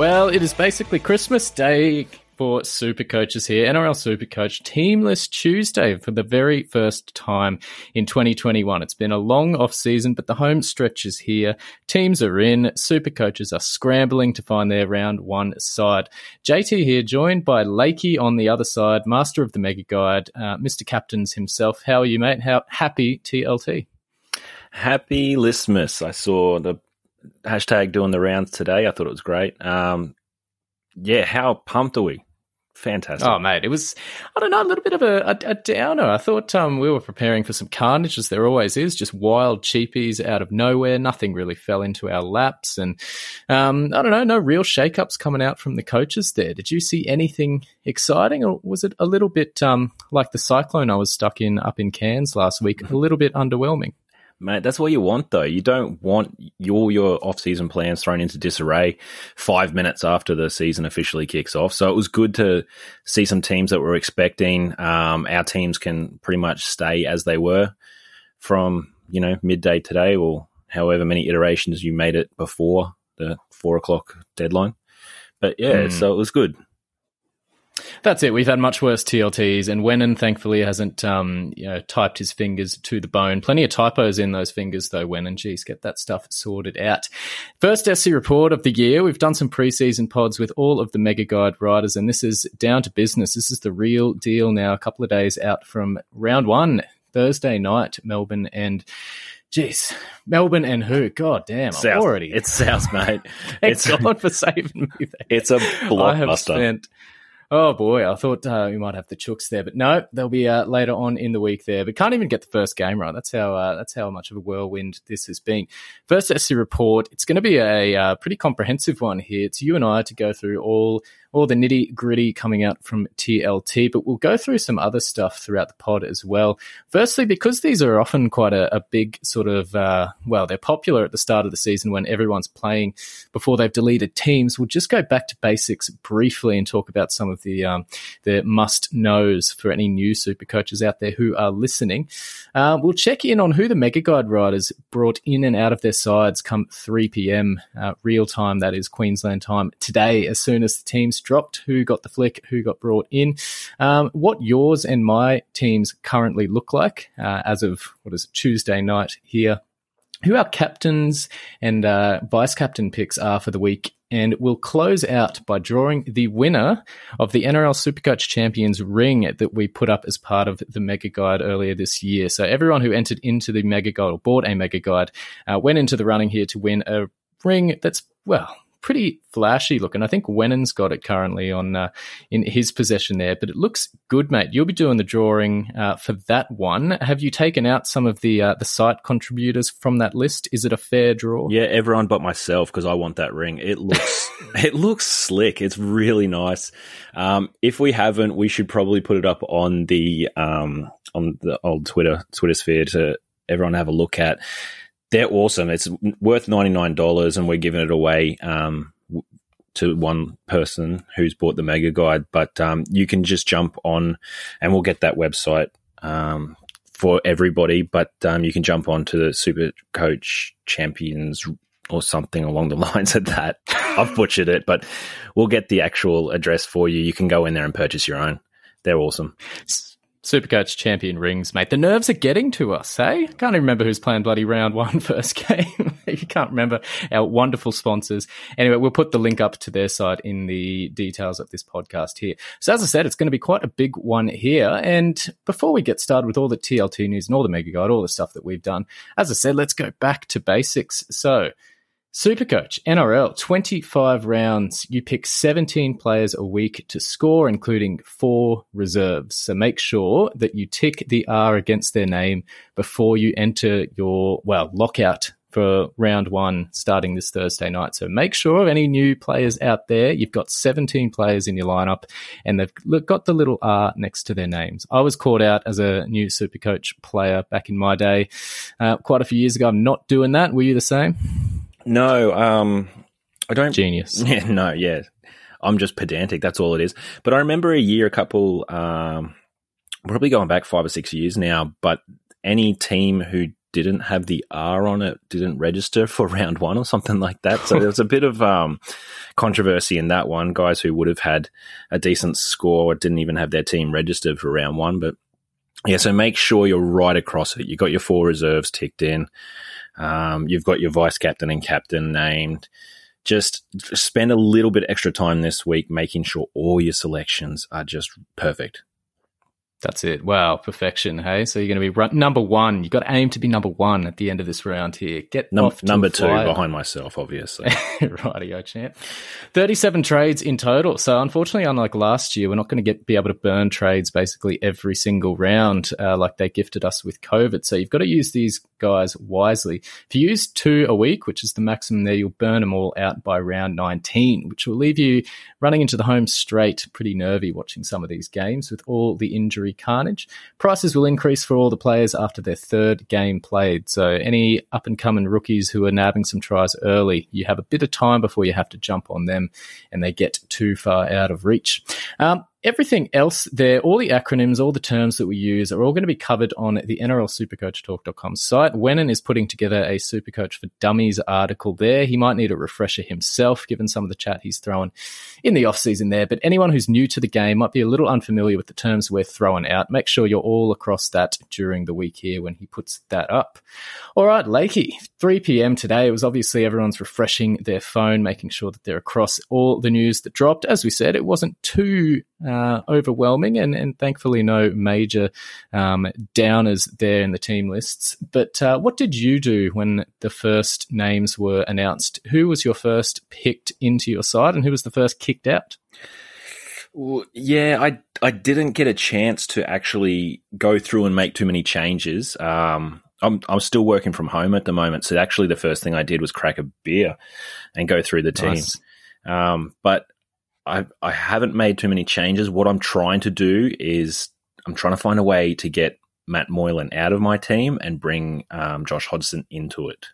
Well, it is basically Christmas Day for Super Coaches here. NRL Super Coach Teamless Tuesday for the very first time in 2021. It's been a long off season, but the home stretch is here. Teams are in. Super Coaches are scrambling to find their round one side. JT here, joined by Lakey on the other side, master of the Mega Guide, uh, Mr. Captains himself. How are you, mate? How happy TLT? Happy Listmas. I saw the hashtag doing the rounds today. I thought it was great. Um, yeah, how pumped are we? Fantastic. Oh, mate, it was, I don't know, a little bit of a, a, a downer. I thought um, we were preparing for some carnage, as there always is, just wild cheapies out of nowhere. Nothing really fell into our laps. And um, I don't know, no real shake-ups coming out from the coaches there. Did you see anything exciting, or was it a little bit um, like the cyclone I was stuck in up in Cairns last week, a little bit underwhelming? Mate, that's what you want though. You don't want all your off-season plans thrown into disarray five minutes after the season officially kicks off. So it was good to see some teams that were expecting. Um, our teams can pretty much stay as they were from you know midday today, or however many iterations you made it before the four o'clock deadline. But yeah, Mm. so it was good. That's it. We've had much worse TLTs, and Wenon thankfully hasn't um, you know, typed his fingers to the bone. Plenty of typos in those fingers, though. Wennon, geez, get that stuff sorted out. First SC report of the year. We've done some preseason pods with all of the Mega Guide riders, and this is down to business. This is the real deal now. A couple of days out from round one, Thursday night, Melbourne and. Jeez, Melbourne and who? God damn, I'm South. already. It's South, mate. Thank it's God for saving me there. it's a blockbuster. Oh boy, I thought uh, we might have the chooks there, but no, they'll be uh, later on in the week there. But can't even get the first game right. That's how uh, that's how much of a whirlwind this has been. First SC report. It's going to be a uh, pretty comprehensive one here. It's you and I to go through all all the nitty gritty coming out from TLT, but we'll go through some other stuff throughout the pod as well. Firstly, because these are often quite a, a big sort of uh, well, they're popular at the start of the season when everyone's playing before they've deleted teams. We'll just go back to basics briefly and talk about some of the um, the must knows for any new super coaches out there who are listening. Uh, we'll check in on who the Mega Guide riders brought in and out of their sides come 3 p.m. Uh, real time, that is Queensland time today. As soon as the teams dropped, who got the flick, who got brought in, um, what yours and my teams currently look like uh, as of what is it, Tuesday night here who our captains and uh, vice captain picks are for the week. And we'll close out by drawing the winner of the NRL Supercoach Champions ring that we put up as part of the Mega Guide earlier this year. So everyone who entered into the Mega Guide or bought a Mega Guide uh, went into the running here to win a ring that's, well, pretty flashy looking. I think Wennon's got it currently on uh, in his possession there, but it looks good, mate. You'll be doing the drawing uh, for that one. Have you taken out some of the uh, the site contributors from that list? Is it a fair draw? Yeah, everyone but myself because I want that ring. It looks it looks slick. It's really nice. Um, if we haven't, we should probably put it up on the um, on the old Twitter Twitter sphere to everyone have a look at. They're awesome. It's worth ninety nine dollars, and we're giving it away um, to one person who's bought the Mega Guide. But um, you can just jump on, and we'll get that website um, for everybody. But um, you can jump on to the Super Coach Champions or something along the lines of that. I've butchered it, but we'll get the actual address for you. You can go in there and purchase your own. They're awesome. Supercoach champion rings, mate. The nerves are getting to us, hey? Can't even remember who's playing bloody round one first game. you can't remember our wonderful sponsors. Anyway, we'll put the link up to their site in the details of this podcast here. So as I said, it's going to be quite a big one here. And before we get started with all the TLT news and all the mega guide, all the stuff that we've done, as I said, let's go back to basics. So Supercoach, NRL, 25 rounds. You pick 17 players a week to score, including four reserves. So make sure that you tick the R against their name before you enter your, well, lockout for round one starting this Thursday night. So make sure any new players out there, you've got 17 players in your lineup and they've got the little R next to their names. I was called out as a new Supercoach player back in my day, uh, quite a few years ago. I'm not doing that. Were you the same? No, um, I don't. Genius. Yeah, no, yeah. I'm just pedantic. That's all it is. But I remember a year, a couple, um, probably going back five or six years now. But any team who didn't have the R on it didn't register for round one or something like that. So there was a bit of um, controversy in that one. Guys who would have had a decent score didn't even have their team registered for round one. But yeah, so make sure you're right across it. You got your four reserves ticked in. Um, you've got your vice captain and captain named. Just spend a little bit extra time this week making sure all your selections are just perfect. That's it. Wow, perfection. Hey, so you're going to be run- number one. You've got to aim to be number one at the end of this round here. Get Num- number two behind myself, obviously. Rightio, champ. 37 trades in total. So, unfortunately, unlike last year, we're not going to get be able to burn trades basically every single round uh, like they gifted us with COVID. So, you've got to use these guys wisely. If you use two a week, which is the maximum there, you'll burn them all out by round 19, which will leave you running into the home straight, pretty nervy watching some of these games with all the carnage. Prices will increase for all the players after their third game played. So, any up and coming rookies who are nabbing some tries early, you have a bit of time before you have to jump on them and they get too far out of reach. Um, everything else there, all the acronyms, all the terms that we use are all going to be covered on the NRLSupercoachTalk.com site. Wenon is putting together a Supercoach for Dummies article there. He might need a refresher himself, given some of the chat he's throwing in the off season there. But anyone who's new to the game might be a little unfamiliar with the terms we're throwing out. Make sure you're all across that during the week here when he puts that up. All right, Lakey, 3 p.m. today. It was obviously everyone's refreshing their phone, making sure that they're across all the news that dropped. As we said, it wasn't too uh, overwhelming, and, and thankfully no major um, downers there in the team lists. But uh, what did you do when the first names were announced? Who was your first picked into your side, and who was the first kicked out? Well, yeah, I I didn't get a chance to actually go through and make too many changes. Um, I'm I'm still working from home at the moment, so actually the first thing I did was crack a beer and go through the Nice. teams. Um, but I I haven't made too many changes. What I'm trying to do is I'm trying to find a way to get Matt Moylan out of my team and bring um, Josh Hodgson into it.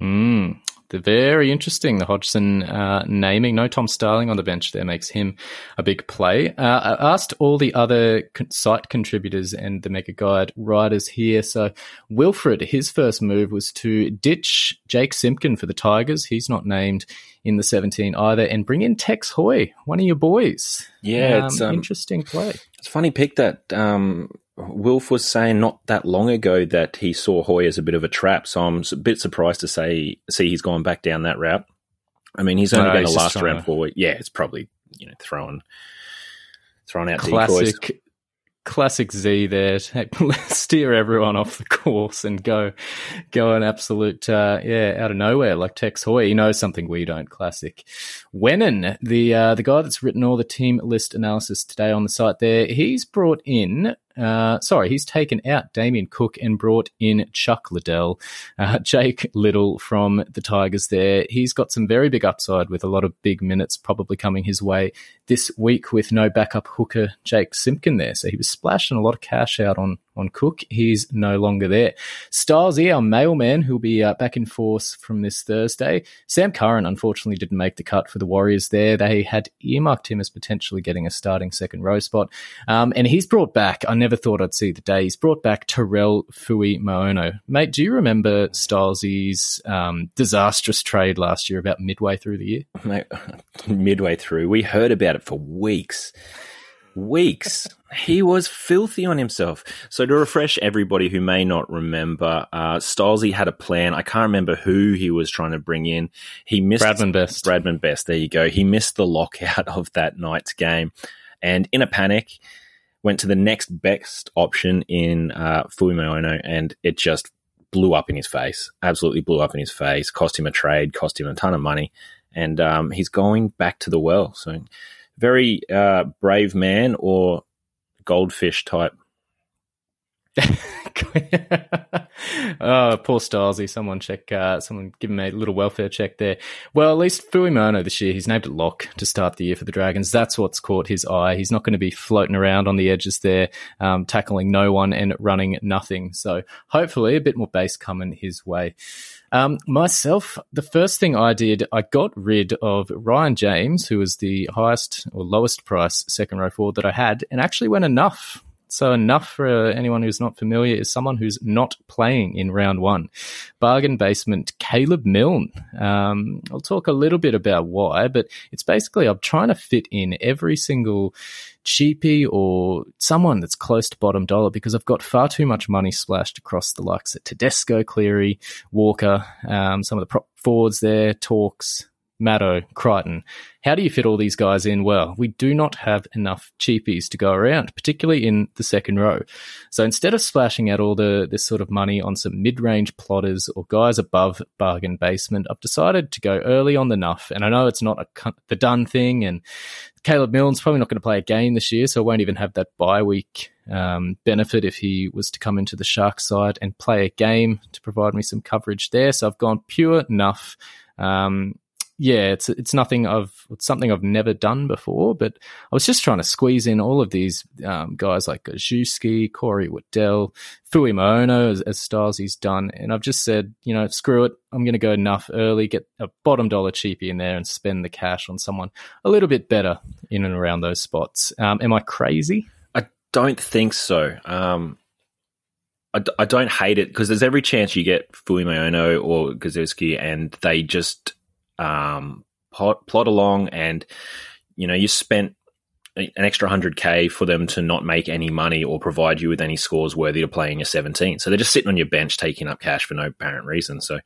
Mm, the very interesting. The Hodgson uh, naming. No Tom Starling on the bench there makes him a big play. Uh, I asked all the other site contributors and the Mega Guide writers here. So Wilfred, his first move was to ditch Jake Simpkin for the Tigers. He's not named in the 17 either, and bring in Tex Hoy, one of your boys. Yeah, it's, um, interesting play. It's a funny pick that um, Wilf was saying not that long ago that he saw Hoy as a bit of a trap. So I'm a bit surprised to say see he's gone back down that route. I mean, he's only No, going to last around to- four weeks. Yeah, it's probably you know throwing throwing out decoys. Classic Z there. Steer everyone off the course and go go an absolute uh, yeah out of nowhere like Tex Hoy. You know something we don't classic. Wenon, the uh, the guy that's written all the team list analysis today on the site there he's brought in uh, sorry, he's taken out Damien Cook and brought in Chuck Liddell, uh, Jake Liddle from the Tigers. There, he's got some very big upside with a lot of big minutes probably coming his way this week with no backup hooker Jake Simpkin there. So he was splashing a lot of cash out on on Cook. He's no longer there. Stylesy, our mailman, who'll be uh, back in force from this Thursday. Sam Curran unfortunately didn't make the cut for the Warriors. There, they had earmarked him as potentially getting a starting second row spot, um, and he's brought back. I never thought I'd see the day. He's brought back Tyrell Fuimaono. Mate, do you remember Stylesy's um, disastrous trade last year about midway through the year? Mate, midway through, we heard about it for weeks. Weeks. he was filthy on himself. So to refresh everybody who may not remember, uh, Stolzy had a plan. I can't remember who he was trying to bring in. He missed Bradman Best. Bradman Best. There you go. He missed the lockout of that night's game, and in a panic, went to the next best option in uh, Fuimaono, and it just blew up in his face. Absolutely blew up in his face. Cost him a trade. Cost him a ton of money, and um, he's going back to the well. So very uh, brave man or goldfish type. oh, poor Stylesy. Someone check, uh, someone give him a little welfare check there. Well, at least Fuimaono this year, he's named it Lock to start the year for the Dragons. That's what's caught his eye. He's not going to be floating around on the edges there, um, tackling no one and running nothing. So hopefully a bit more base coming his way. Um, myself, the first thing I did, I got rid of Ryan James, who was the highest or lowest price second row forward that I had, and actually went enough. So enough for uh, anyone who's not familiar is someone who's not playing in round one. Bargain basement Caleb Milne. Um, I'll talk a little bit about why, but it's basically I'm trying to fit in every single cheapie or someone that's close to bottom dollar because I've got far too much money splashed across the likes of Tedesco, Cleary, Walker, um, some of the prop forwards there, Talks, Maddo, Crichton. How do you fit all these guys in? Well, we do not have enough cheapies to go around, particularly in the second row. So instead of splashing out all the this sort of money on some mid-range plotters or guys above bargain basement, I've decided to go early on the nuff. And I know it's not a, the done thing, and Caleb Milne's probably not going to play a game this year, so I won't even have that bye week um, benefit if he was to come into the Sharks side and play a game to provide me some coverage there. So I've gone pure nuff. Um, yeah, it's it's nothing I've it's something I've never done before, but I was just trying to squeeze in all of these um, guys like Gajewski, Corey Waddell, Fuimaono as, as styles he's done, and I've just said, you know, screw it, I'm going to go enough early, get a bottom dollar cheapie in there, and spend the cash on someone a little bit better in and around those spots. Um, am I crazy? I don't think so. Um, I, d- I don't hate it because there's every chance you get Fuimaono or Gazowski and they just um, plot, plot along and, you know, you spent an extra 100k for them to not make any money or provide you with any scores worthy of playing your 17. So they're just sitting on your bench taking up cash for no apparent reason. So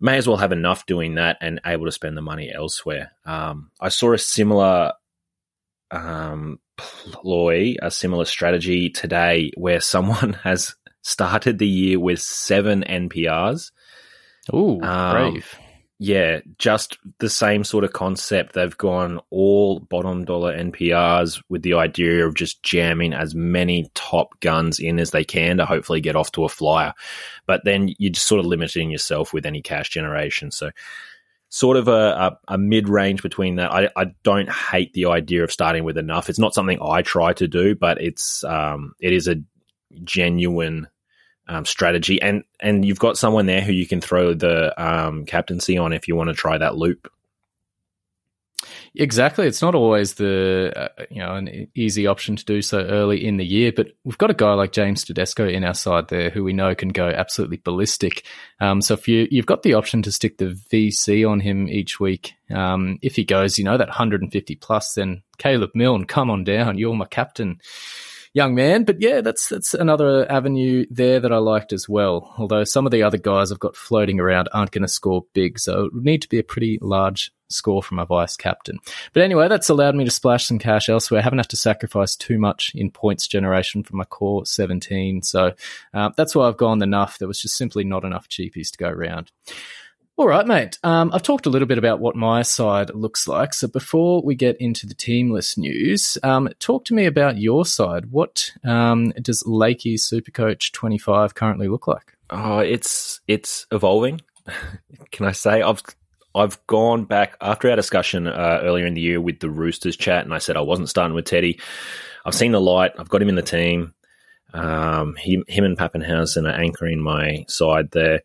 may as well have enough doing that and able to spend the money elsewhere. Um, I saw a similar um, ploy, a similar strategy today where someone has started the year with seven NPRs. Ooh, Um, brave. Yeah, just the same sort of concept. They've gone all bottom dollar NPRs with the idea of just jamming as many top guns in as they can to hopefully get off to a flyer. But then you're just sort of limiting yourself with any cash generation. So, sort of a, a, a mid range between that. I, I don't hate the idea of starting with enough. It's not something I try to do, but it's um, it is a genuine um, strategy, and and you've got someone there who you can throw the um, captaincy on if you want to try that loop. Exactly. It's not always the uh, you know an easy option to do so early in the year, but we've got a guy like James Tedesco in our side there who we know can go absolutely ballistic. Um, so if you you've got the option to stick the VC on him each week, um, if he goes, you know that 150 plus, then Caleb Milne, come on down, you're my captain young man. But yeah, that's that's another avenue there that I liked as well. Although some of the other guys I've got floating around aren't going to score big, so it would need to be a pretty large score from a vice captain. But anyway, that's allowed me to splash some cash elsewhere. I haven't had to sacrifice too much in points generation from my core 17. So uh, that's why I've gone enough. There was just simply not enough cheapies to go around. All right, mate. Um, I've talked a little bit about what my side looks like. So before we get into the team list news, um, talk to me about your side. What um, does Lakey Supercoach 25 currently look like? Oh, it's it's evolving. Can I say I've I've gone back after our discussion uh, earlier in the year with the Roosters chat, and I said I wasn't starting with Teddy. I've seen the light. I've got him in the team. Um, he, him and Papenhuyzen are anchoring my side there.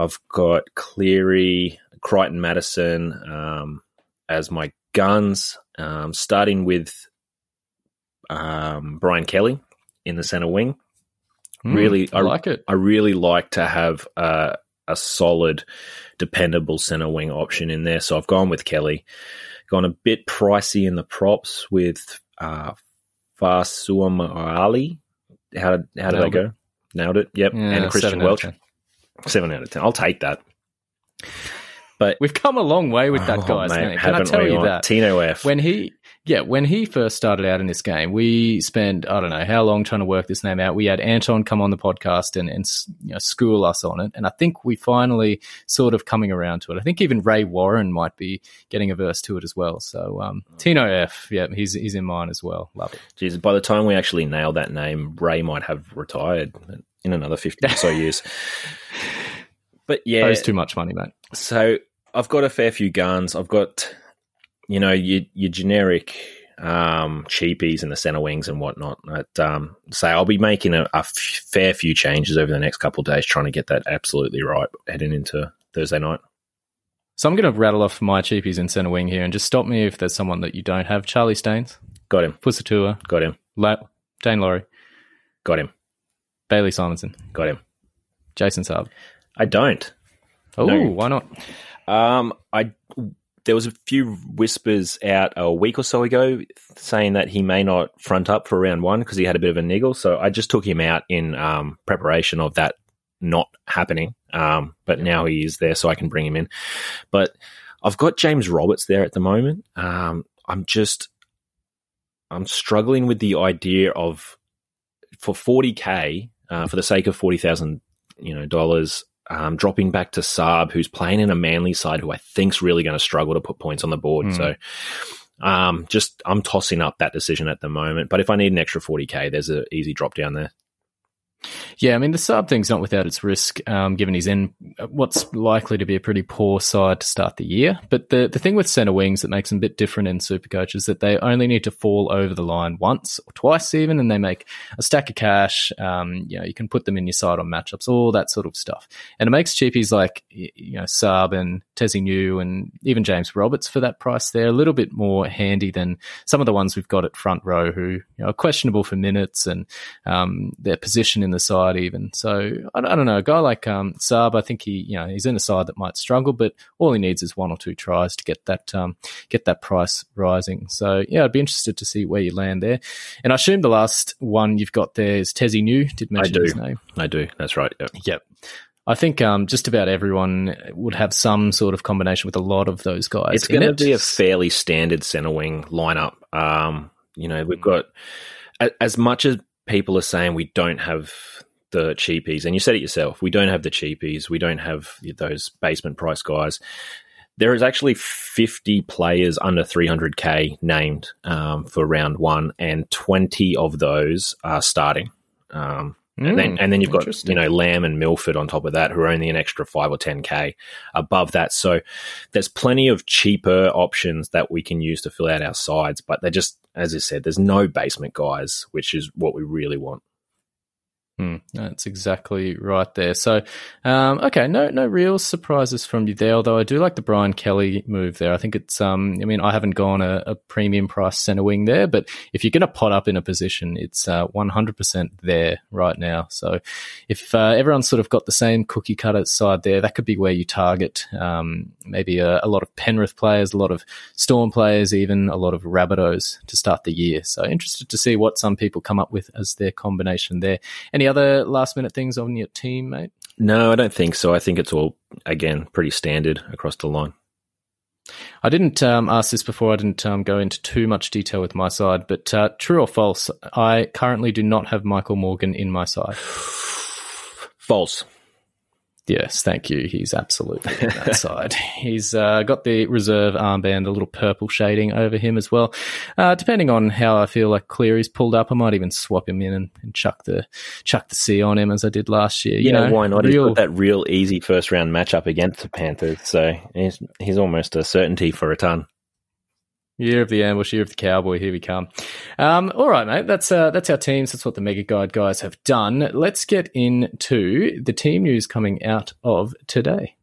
I've got Cleary, Crichton, Madison um, as my guns, um, starting with um, Brian Kelly in the center wing. Hmm, really, I like it. I really like to have a, a solid, dependable center wing option in there. So I've gone with Kelly. Gone a bit pricey in the props with uh, Fa'asuamaleaui. How did how did Nailed I go? Nailed it. Yep. Yeah, and Christian Welch. 10. Seven out of ten. I'll take that. But We've come a long way with that Oh, guy's mate, name. Can I tell you that? Tino F. when he yeah when he first started out in this game we spent i don't know how long trying to work this name out we had anton come on the podcast and, and you know, school us on it and i think we finally sort of coming around to it i think even ray warren might be getting a verse to it as well so um, tino f yeah he's, he's in mine as well love it Jeez, by the time we actually nail that name, Ray might have retired in another 50 or so years. But yeah, owes too much money mate so I've got a fair few guns. I've got, you know, your, your generic um, cheapies and the center wings and whatnot. But, um, so I'll be making a, a f- fair few changes over the next couple of days, trying to get that absolutely right heading into Thursday night. so i'm going to rattle off my cheapies in center wing here and just stop me if there's someone that you don't have charlie staines Got him. Pusatua, Got him. La- dane laurie Got him. Bailey simonsson Got him. jason saab I don't. oh No. why not Um, I there was a few whispers out a week or so ago saying that he may not front up for round one because he had a bit of a niggle. So I just took him out in um, preparation of that not happening. Um, but now he is there, so I can bring him in. But I've got James Roberts there at the moment. Um, I'm just I'm struggling with the idea of for 40k uh, for the sake of forty thousand you know dollars um, dropping back to Saab, who's playing in a Manly side who I think's really going to struggle to put points on the board. Hmm. So, um, just I'm tossing up that decision at the moment. But if I need an extra 40k, there's an easy drop down there. Yeah, I mean the sub thing's not without its risk, um, given he's in what's likely to be a pretty poor side to start the year. But the the thing with centre wings that makes them a bit different in Supercoach is that they only need to fall over the line once or twice even, and they make a stack of cash. Um, you know, you can put them in your side on matchups, all that sort of stuff, and it makes cheapies like you know Saab and Tesi Niu and even James Roberts for that price there a little bit more handy than some of the ones we've got at front row who you know, are questionable for minutes and um, their position in the side even. So I, I don't know. A guy like um, Saab, I think he you know he's in a side that might struggle, but all he needs is one or two tries to get that um, get that price rising. So yeah, I'd be interested to see where you land there. And I assume the last one you've got there is Tesi Niu. Did mention his name. I do. That's right. Yep. Yep. I think um, just about everyone would have some sort of combination with a lot of those guys. It's in going to be a fairly standard center wing lineup. Um, you know, we've got as much as people are saying we don't have the cheapies, and you said it yourself, we don't have the cheapies, we don't have those basement price guys. There is actually 50 players under 300k named um, for round one, and 20 of those are starting. Um, and then, Mm, and then you've got you know Lamb and Milford on top of that, who are only an extra five or ten k above that. So there's plenty of cheaper options that we can use to fill out our sides, but they're just, as I said, there's no basement guys, which is what we really want. Hmm, that's exactly right there. So, um, okay, no, no real surprises from you there. Although I do like the Brian Kelly move there. I think it's, um, I mean, I haven't gone a, a premium price center wing there, but if you're going to pot up in a position, it's uh, 100% there right now. So, if uh, everyone's sort of got the same cookie cutter side there, that could be where you target. Um, maybe a, a lot of Penrith players, a lot of Storm players, even a lot of Rabbitohs to start the year. So, interested to see what some people come up with as their combination there. Any other last minute things on your team, mate? No, I don't think so. I think it's all again pretty standard across the line. I didn't um, ask this before. I didn't um, go into too much detail with my side, but uh, true or false? I currently do not have Michael Morgan in my side. False. Yes, thank you. He's absolutely in that side. He's uh, got the reserve armband, a little purple shading over him as well. Uh, depending on how I feel like Cleary's pulled up, I might even swap him in and, and chuck the chuck the C on him as I did last year. You, You, know, know, why not? Real, He's got that real easy first round matchup against the Panthers, so he's he's almost a certainty for a ton. Year of the ambush, year of the cowboy. Here we come. Um, all right, mate. That's uh, that's our teams. That's what the Mega Guide guys have done. Let's get into the team news coming out of today.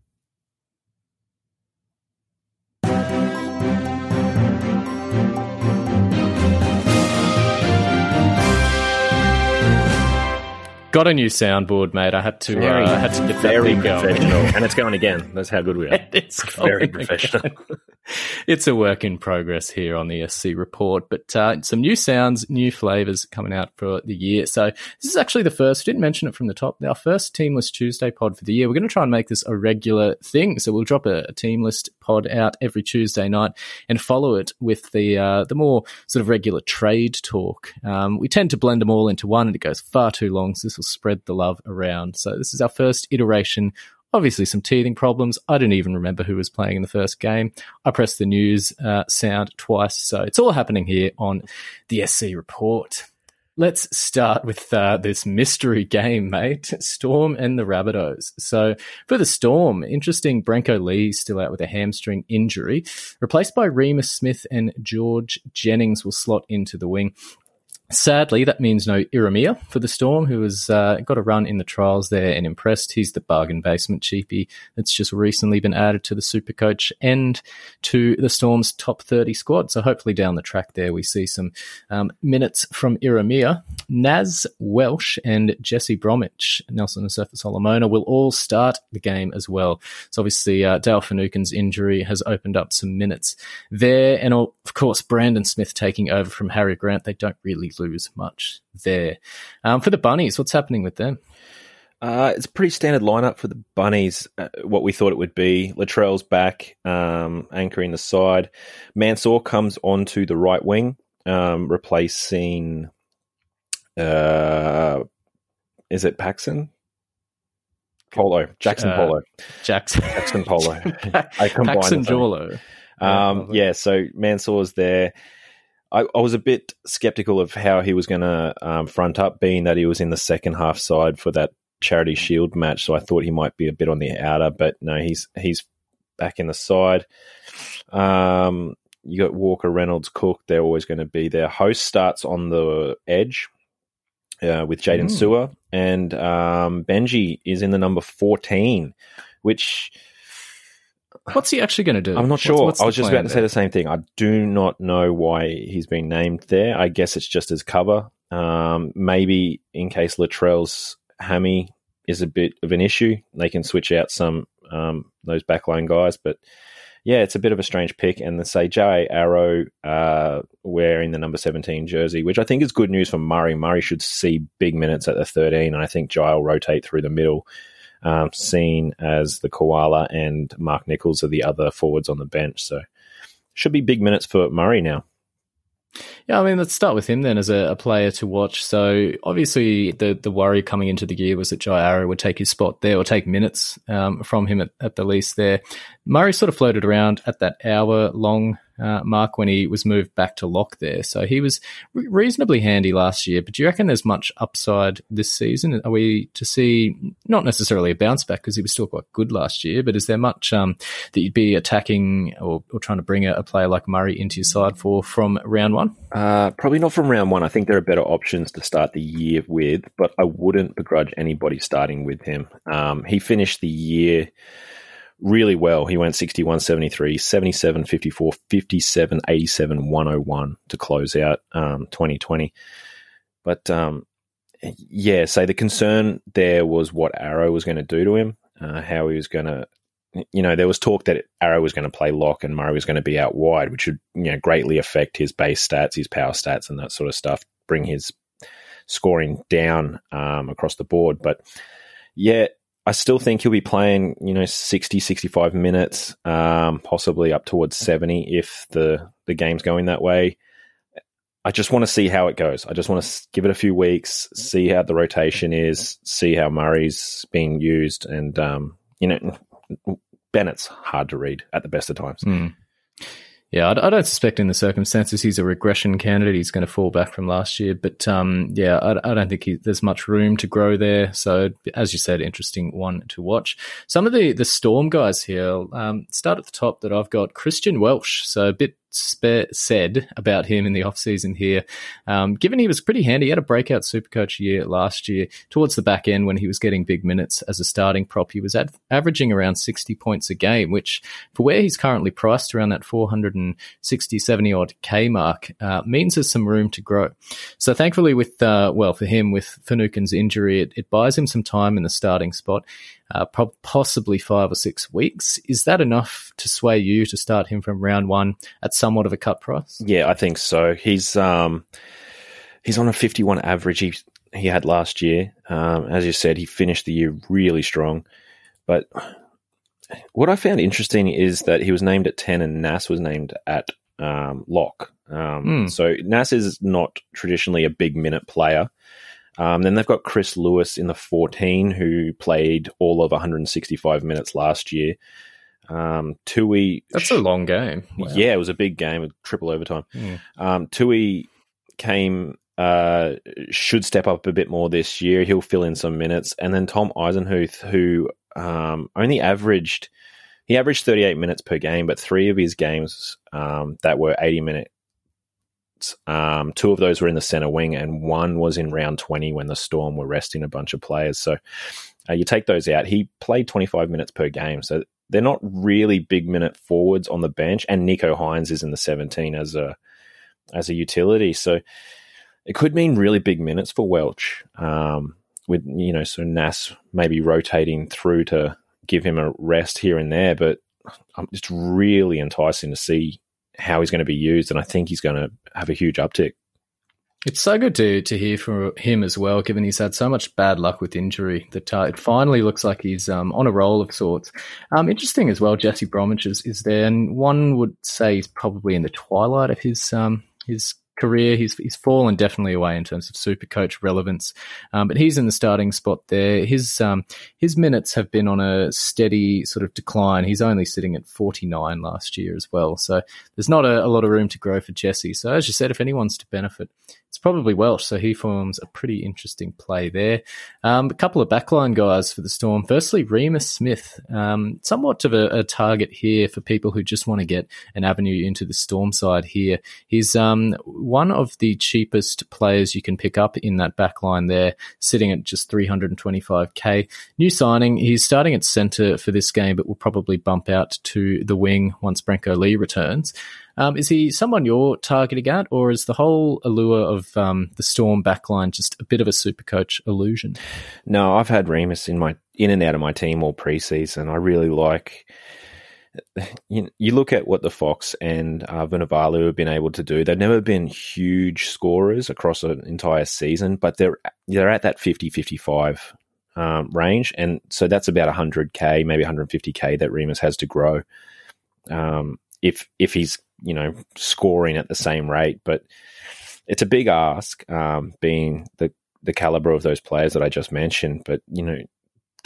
Got a new soundboard, mate. I had to uh, had to get that very thing going. and it's going again. That's how good we are. it's Very professional. it's a work in progress here on the SC report, but uh, some new sounds, new flavors coming out for the year. So this is actually the first. Didn't mention it from the top. Our first team list Tuesday pod for the year. We're going to try and make this a regular thing. So we'll drop a, a team list pod out every Tuesday night and follow it with the uh, the more sort of regular trade talk. Um, we tend to blend them all into one, and it goes far too long. So this will spread the love around. So this is our first iteration Obviously, some teething problems. I don't even remember who was playing in the first game. I pressed the news uh, sound twice. So it's all happening here on the SC report. Let's start with uh, this mystery game, mate. Storm and the Rabbitohs. So for the Storm, interesting. Brenko Lee still out with a hamstring injury, replaced by Reimis Smith and George Jennings will slot into the wing. Sadly, that means no Iramia for the Storm, who has uh, got a run in the trials there and impressed. He's the bargain basement cheapie that's just recently been added to the Super Coach and to the Storm's top 30 squad. So hopefully down the track there we see some um, minutes from Iramia. Naz Welsh and Jesse Bromwich, Nelson Asofa-Solomona will all start the game as well. So obviously uh, Dale Finucane's injury has opened up some minutes there. And of course, Brandon Smith taking over from Harry Grant. They don't really lose much there. Um, for the Bunnies, what's happening with them? Uh, it's a pretty standard lineup for the Bunnies. Uh, what we thought it would be. Latrell's back, um, anchoring the side. Mansour comes onto the right wing, um, replacing. Uh, is it Paxson? Polo, Jackson Uh, Polo, Jackson. Jaxson Paulo. I combined Paxson. Jolo. Um, lovely. yeah, so Mansour's there. I, I was a bit skeptical of how he was going to um, front up, being that he was in the second half side for that Charity Shield match. So I thought he might be a bit on the outer, but no, he's he's back in the side. Um, you got Walker, Reynolds, Cook. They're always going to be there. Host starts on the edge uh, with Jaden Mm. Sewer, and um, Benji is in the number fourteen, which What's he actually going to do? I'm not sure. what's I was just about to say the same thing. I do not know why he's been named there. I guess it's just as cover. Um, maybe in case Latrell's hammy is a bit of an issue, they can switch out some um, those backline guys. But yeah, it's a bit of a strange pick. And they say Jai Arrow uh, wearing the number 17 jersey, which I think is good news for Murray. Murray should see big minutes at the 13, and I think Jai will rotate through the middle um, seen as the Koala and Mark Nichols are the other forwards on the bench. So should be big minutes for Murray now. Yeah, I mean, let's start with him then as a, a player to watch. So obviously, the the worry coming into the year was that Jai Arrow would take his spot there or take minutes um, from him at, at the least there. Murray sort of floated around at that hour long uh, mark when he was moved back to lock there. So he was re- reasonably handy last year. But do you reckon there's much upside this season? Are we to see not necessarily a bounce back because he was still quite good last year, but is there much um, that you'd be attacking or, or trying to bring a, a player like Murray into your side for from round one? Uh, probably not from round one. I think there are better options to start the year with, but I wouldn't begrudge anybody starting with him. Um, he finished the year really well. He went 61 73, 77 54, 57 87, 101 to close out um, 2020. But um, yeah, so the concern there was what Arrow was going to do to him, uh, how he was going to. You know, there was talk that Arrow was going to play lock and Murray was going to be out wide, which would you know greatly affect his base stats, his power stats, and that sort of stuff. Bring his scoring down um, across the board. But yeah, I still think he'll be playing, you know, 60, 65 minutes, um, possibly up towards 70 if the, the game's going that way. I just want to see how it goes. I just want to give it a few weeks, see how the rotation is, see how Murray's being used. And, um, you know, Bennett's hard to read at the best of times. Hmm. Yeah, I, I don't suspect in the circumstances he's a regression candidate. He's going to fall back from last year, but um, yeah, I, I don't think he, there's much room to grow there. So, as you said, interesting one to watch. Some of the the Storm guys here um, start at the top. That I've got Christian Welch. So a bit said about him in the off season here. Um, given he was pretty handy, he had a breakout Supercoach year last year. Towards the back end, when he was getting big minutes as a starting prop, he was ad- averaging around 60 points a game, which for where he's currently priced around that 460, 70 odd K mark, uh, means there's some room to grow. So thankfully, with uh, well for him with Finucane's injury, it, it buys him some time in the starting spot. Uh, pro- possibly five or six weeks. Is that enough to sway you to start him from round one at somewhat of a cut price? Yeah, I think so. He's um, he's on a 51 average he he had last year. Um, as you said, he finished the year really strong. But what I found interesting is that he was named at 10 and Nas was named at um, lock. Um, Hmm. So Nas is not traditionally a big minute player. Um, then they've got Chris Lewis in the 14, who played all of 165 minutes last year. Um, Tui, That's a long game. Wow. yeah, it was a big game, a triple overtime. Mm. Um, Tui came, uh, should step up a bit more this year. He'll fill in some minutes. And then Tom Eisenhuth, who um, only averaged, he averaged 38 minutes per game, but three of his games um, that were 80 minutes, um, two of those were in the center wing, and one was in round 20 when the Storm were resting a bunch of players. So uh, you take those out. He played 25 minutes per game. So they're not really big minute forwards on the bench. And Nicho Hynes is in the 17 as a as a utility. So it could mean really big minutes for Welch. Um, with you know, so Nas maybe rotating through to give him a rest here and there, but it's really enticing to see how he's going to be used, and I think he's going to have a huge uptick. It's so good to to hear from him as well, given he's had so much bad luck with injury. That uh, it finally looks like he's um, on a roll of sorts. Um, interesting as well, Jesse Bromwich is, is there, and one would say he's probably in the twilight of his um, his career. He's he's fallen definitely away in terms of super coach relevance, um, but he's in the starting spot there. His um, his minutes have been on a steady sort of decline. He's only sitting at 49 last year as well, so there's not a, a lot of room to grow for Jesse. So as you said, if anyone's to benefit, it's probably Welch. So he forms a pretty interesting play there. Um, a couple of backline guys for the Storm. Firstly, Reimis Smith, um, somewhat of a, a target here for people who just want to get an avenue into the Storm side here. He's um, one of the cheapest players you can pick up in that backline there, sitting at just 325k. New signing. He's starting at centre for this game, but will probably bump out to the wing once Brenko Lee returns. Um, is he someone you're targeting at, or is the whole allure of um, the Storm backline just a bit of a super coach illusion? No, I've had Reimis in my in and out of my team all preseason. I really like. You, you look at what the Fox and uh, Vunivalu have been able to do. They've never been huge scorers across an entire season, but they're they're at that 50-55 um, range, and so that's about 100k, maybe 150k that Reimis has to grow. Um, if if he's you know scoring at the same rate, but it's a big ask, um, being the the caliber of those players that I just mentioned. But you know,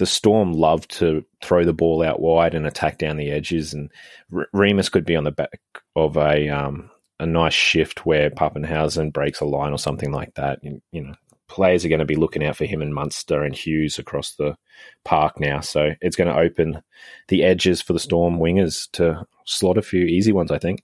the Storm love to throw the ball out wide and attack down the edges, and R- Reimis could be on the back of a um, a nice shift where Papenhuyzen breaks a line or something like that. You, you know, players are going to be looking out for him and Munster and Hughes across the park now, so it's going to open the edges for the Storm wingers to slot a few easy ones. I think.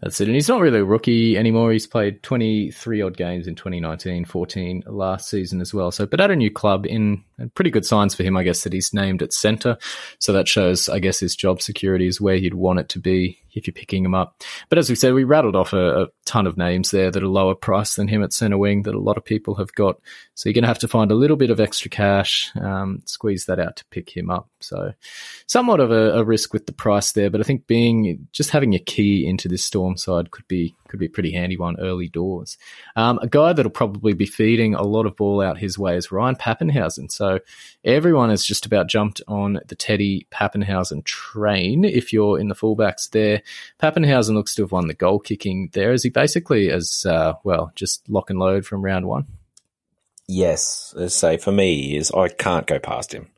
That's it. And he's not really a rookie anymore. He's played 23 odd games in 2019, 14 last season as well. So, but at a new club in and pretty good signs for him, I guess, that he's named at centre. So that shows, I guess, his job security is where you'd want it to be if you're picking him up. But as we said, we rattled off a, a ton of names there that are lower price than him at centre wing that a lot of people have got. So you're going to have to find a little bit of extra cash, um, squeeze that out to pick him up. So somewhat of a, a risk with the price there, but I think being just having a key into this storm side could be could be a pretty handy one early doors. Um, a guy that'll probably be feeding a lot of ball out his way is Ryan Papenhuyzen. So everyone has just about jumped on the Teddy Papenhuyzen train. If you're in the fullbacks there, Papenhuyzen looks to have won the goal kicking there. Is he basically as uh, well just lock and load from round one? Yes, let's say for me is I can't go past him.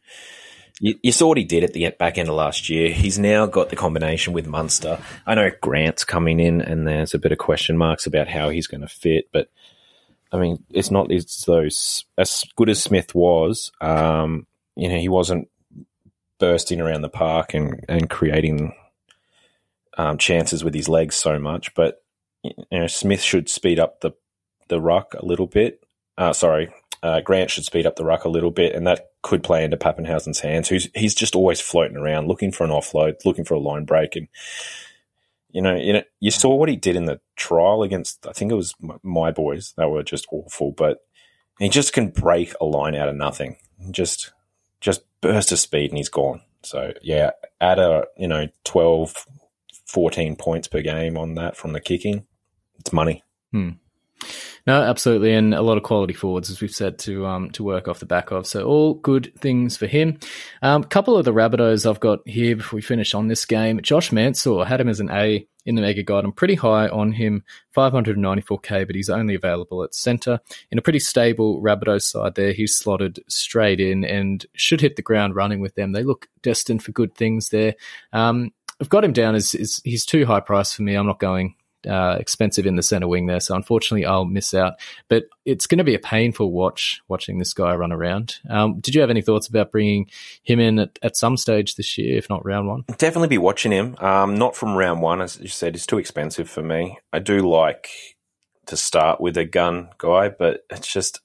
You, you saw what he did at the back end of last year. He's now got the combination with Munster. I know Grant's coming in, and there's a bit of question marks about how he's going to fit. But I mean, it's not as though as good as Smith was. Um, you know, he wasn't bursting around the park and and creating um, chances with his legs so much. But you know, Smith should speed up the the ruck a little bit. Uh, sorry, uh, Grant should speed up the ruck a little bit, and that could play into Papenhuyzen's hands. Who's he's just always floating around, looking for an offload, looking for a line break, and you know, you know, you saw what he did in the trial against. I think it was my, boys. They were just awful, but he just can break a line out of nothing. Just, just burst of speed and he's gone. So yeah, add a you know 12, 14 points per game on that from the kicking. It's money. Hmm. No, absolutely, and a lot of quality forwards, as we've said, to um to work off the back of. So all good things for him. A um, couple of the Rabbitohs I've got here before we finish on this game. Josh Mansour had him as an A in the mega guide. I'm pretty high on him, 594k, but he's only available at centre in a pretty stable Rabbitoh side. There, he's slotted straight in and should hit the ground running with them. They look destined for good things there. Um, I've got him down as, as he's too high price for me. I'm not going uh, expensive in the center wing there. So unfortunately, I'll miss out. But it's going to be a painful watch watching this guy run around. Um, did you have any thoughts about bringing him in at, at some stage this year, if not round one? Definitely be watching him. Um, not from round one, as you said. It's too expensive for me. I do like to start with a gun guy, but it's just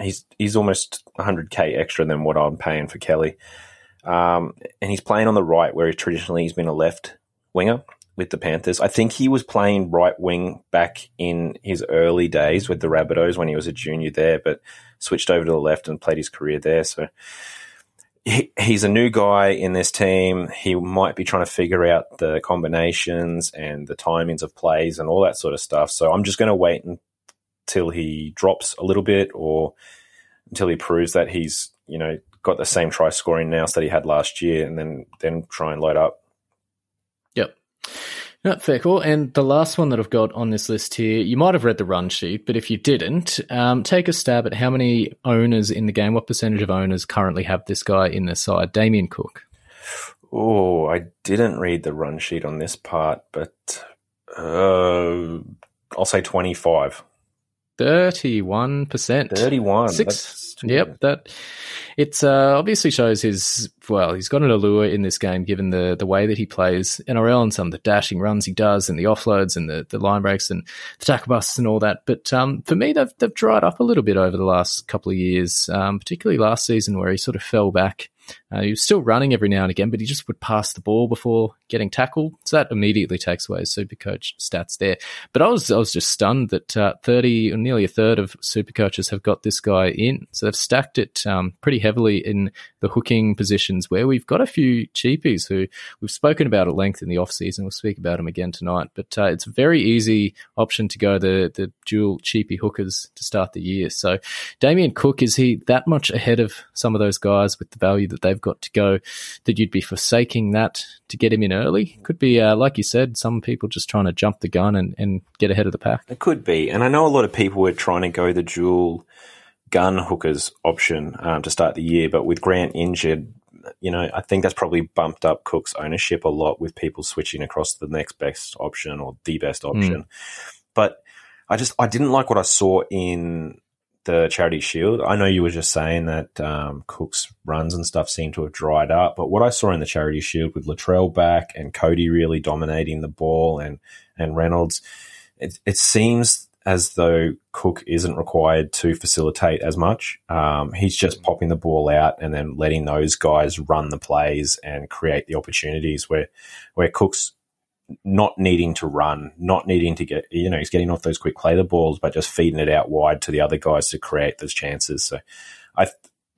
he's he's almost 100k extra than what I'm paying for Kelly. Um, and he's playing on the right where he traditionally he's been a left winger with the Panthers. I think he was playing right wing back in his early days with the Rabbitohs when he was a junior there, but switched over to the left and played his career there. So he, he's a new guy in this team. He might be trying to figure out the combinations and the timings of plays and all that sort of stuff. So I'm just going to wait until he drops a little bit or until he proves that he's, you know, got the same try scoring now that he had last year and then then try and load up. Yep. No, fair call. And the last one that I've got on this list here, you might have read the run sheet, but if you didn't, um, take a stab at how many owners in the game, what percentage of owners currently have this guy in their side, Damien Cook. Oh, I didn't read the run sheet on this part, but uh, I'll say 25. Thirty-one percent. 31. Six. That's Yep, that it uh, obviously shows his well. He's got an allure in this game, given the the way that he plays NRL and some of the dashing runs he does, and the offloads and the, the line breaks and the tackle busts and all that. But um, for me, they've they've dried up a little bit over the last couple of years, um, particularly last season where he sort of fell back. Uh, he was still running every now and again, but he just would pass the ball before getting tackled. So that immediately takes away his super coach stats there. But I was I was just stunned that uh, thirty or nearly a third of super coaches have got this guy in. So they've stacked it um, pretty heavily in the hooking positions where we've got a few cheapies who we've spoken about at length in the off season. We'll speak about them again tonight. But uh, it's a very easy option to go the the dual cheapy hookers to start the year. So Damien Cook is he that much ahead of some of those guys with the value that they've got to go that you'd be forsaking that to get him in early? Could be uh, like you said, some people just trying to jump the gun and, and get ahead of the pack. It could be. And I know a lot of people were trying to go the dual gun hookers option um, to start the year, but with Grant injured, you know, I think that's probably bumped up Cook's ownership a lot with people switching across to the next best option or the best option. But I just I didn't like what I saw in the Charity Shield. I know you were just saying that um, Cook's runs and stuff seem to have dried up, but what I saw in the Charity Shield with Latrell back and Cody really dominating the ball and and Reynolds, it, it seems as though Cook isn't required to facilitate as much. Um, he's just popping the ball out and then letting those guys run the plays and create the opportunities where where Cook's not needing to run, not needing to get, you know, he's getting off those quick play the balls, but just feeding it out wide to the other guys to create those chances. So I,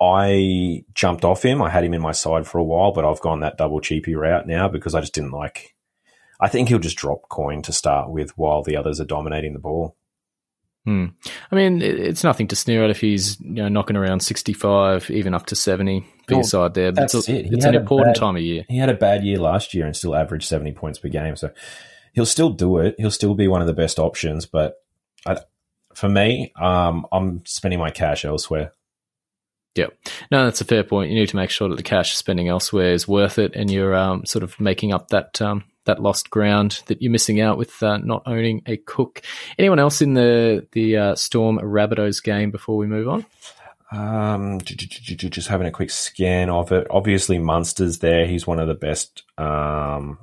I jumped off him. I had him in my side for a while, but I've gone that double cheapy route now because I just didn't like, I think he'll just drop coin to start with while the others are dominating the ball. Hmm. I mean, it's nothing to sneer at if he's you know knocking around sixty five, even up to seventy for your side there. But that's it's, a- it. It's an important bad- time of year. He had a bad year last year and still averaged 70 points per game. So he'll still do it. He'll still be one of the best options. But I, for me, um, I'm spending my cash elsewhere. Yep. No, that's a fair point. You need to make sure that the cash spending elsewhere is worth it, and you're um, sort of making up that um, that lost ground that you're missing out with uh, not owning a cook. Anyone else in the the uh, Storm Rabbitohs game before we move on? Um, just having a quick scan of it. Obviously, Munster's there. He's one of the best. Um,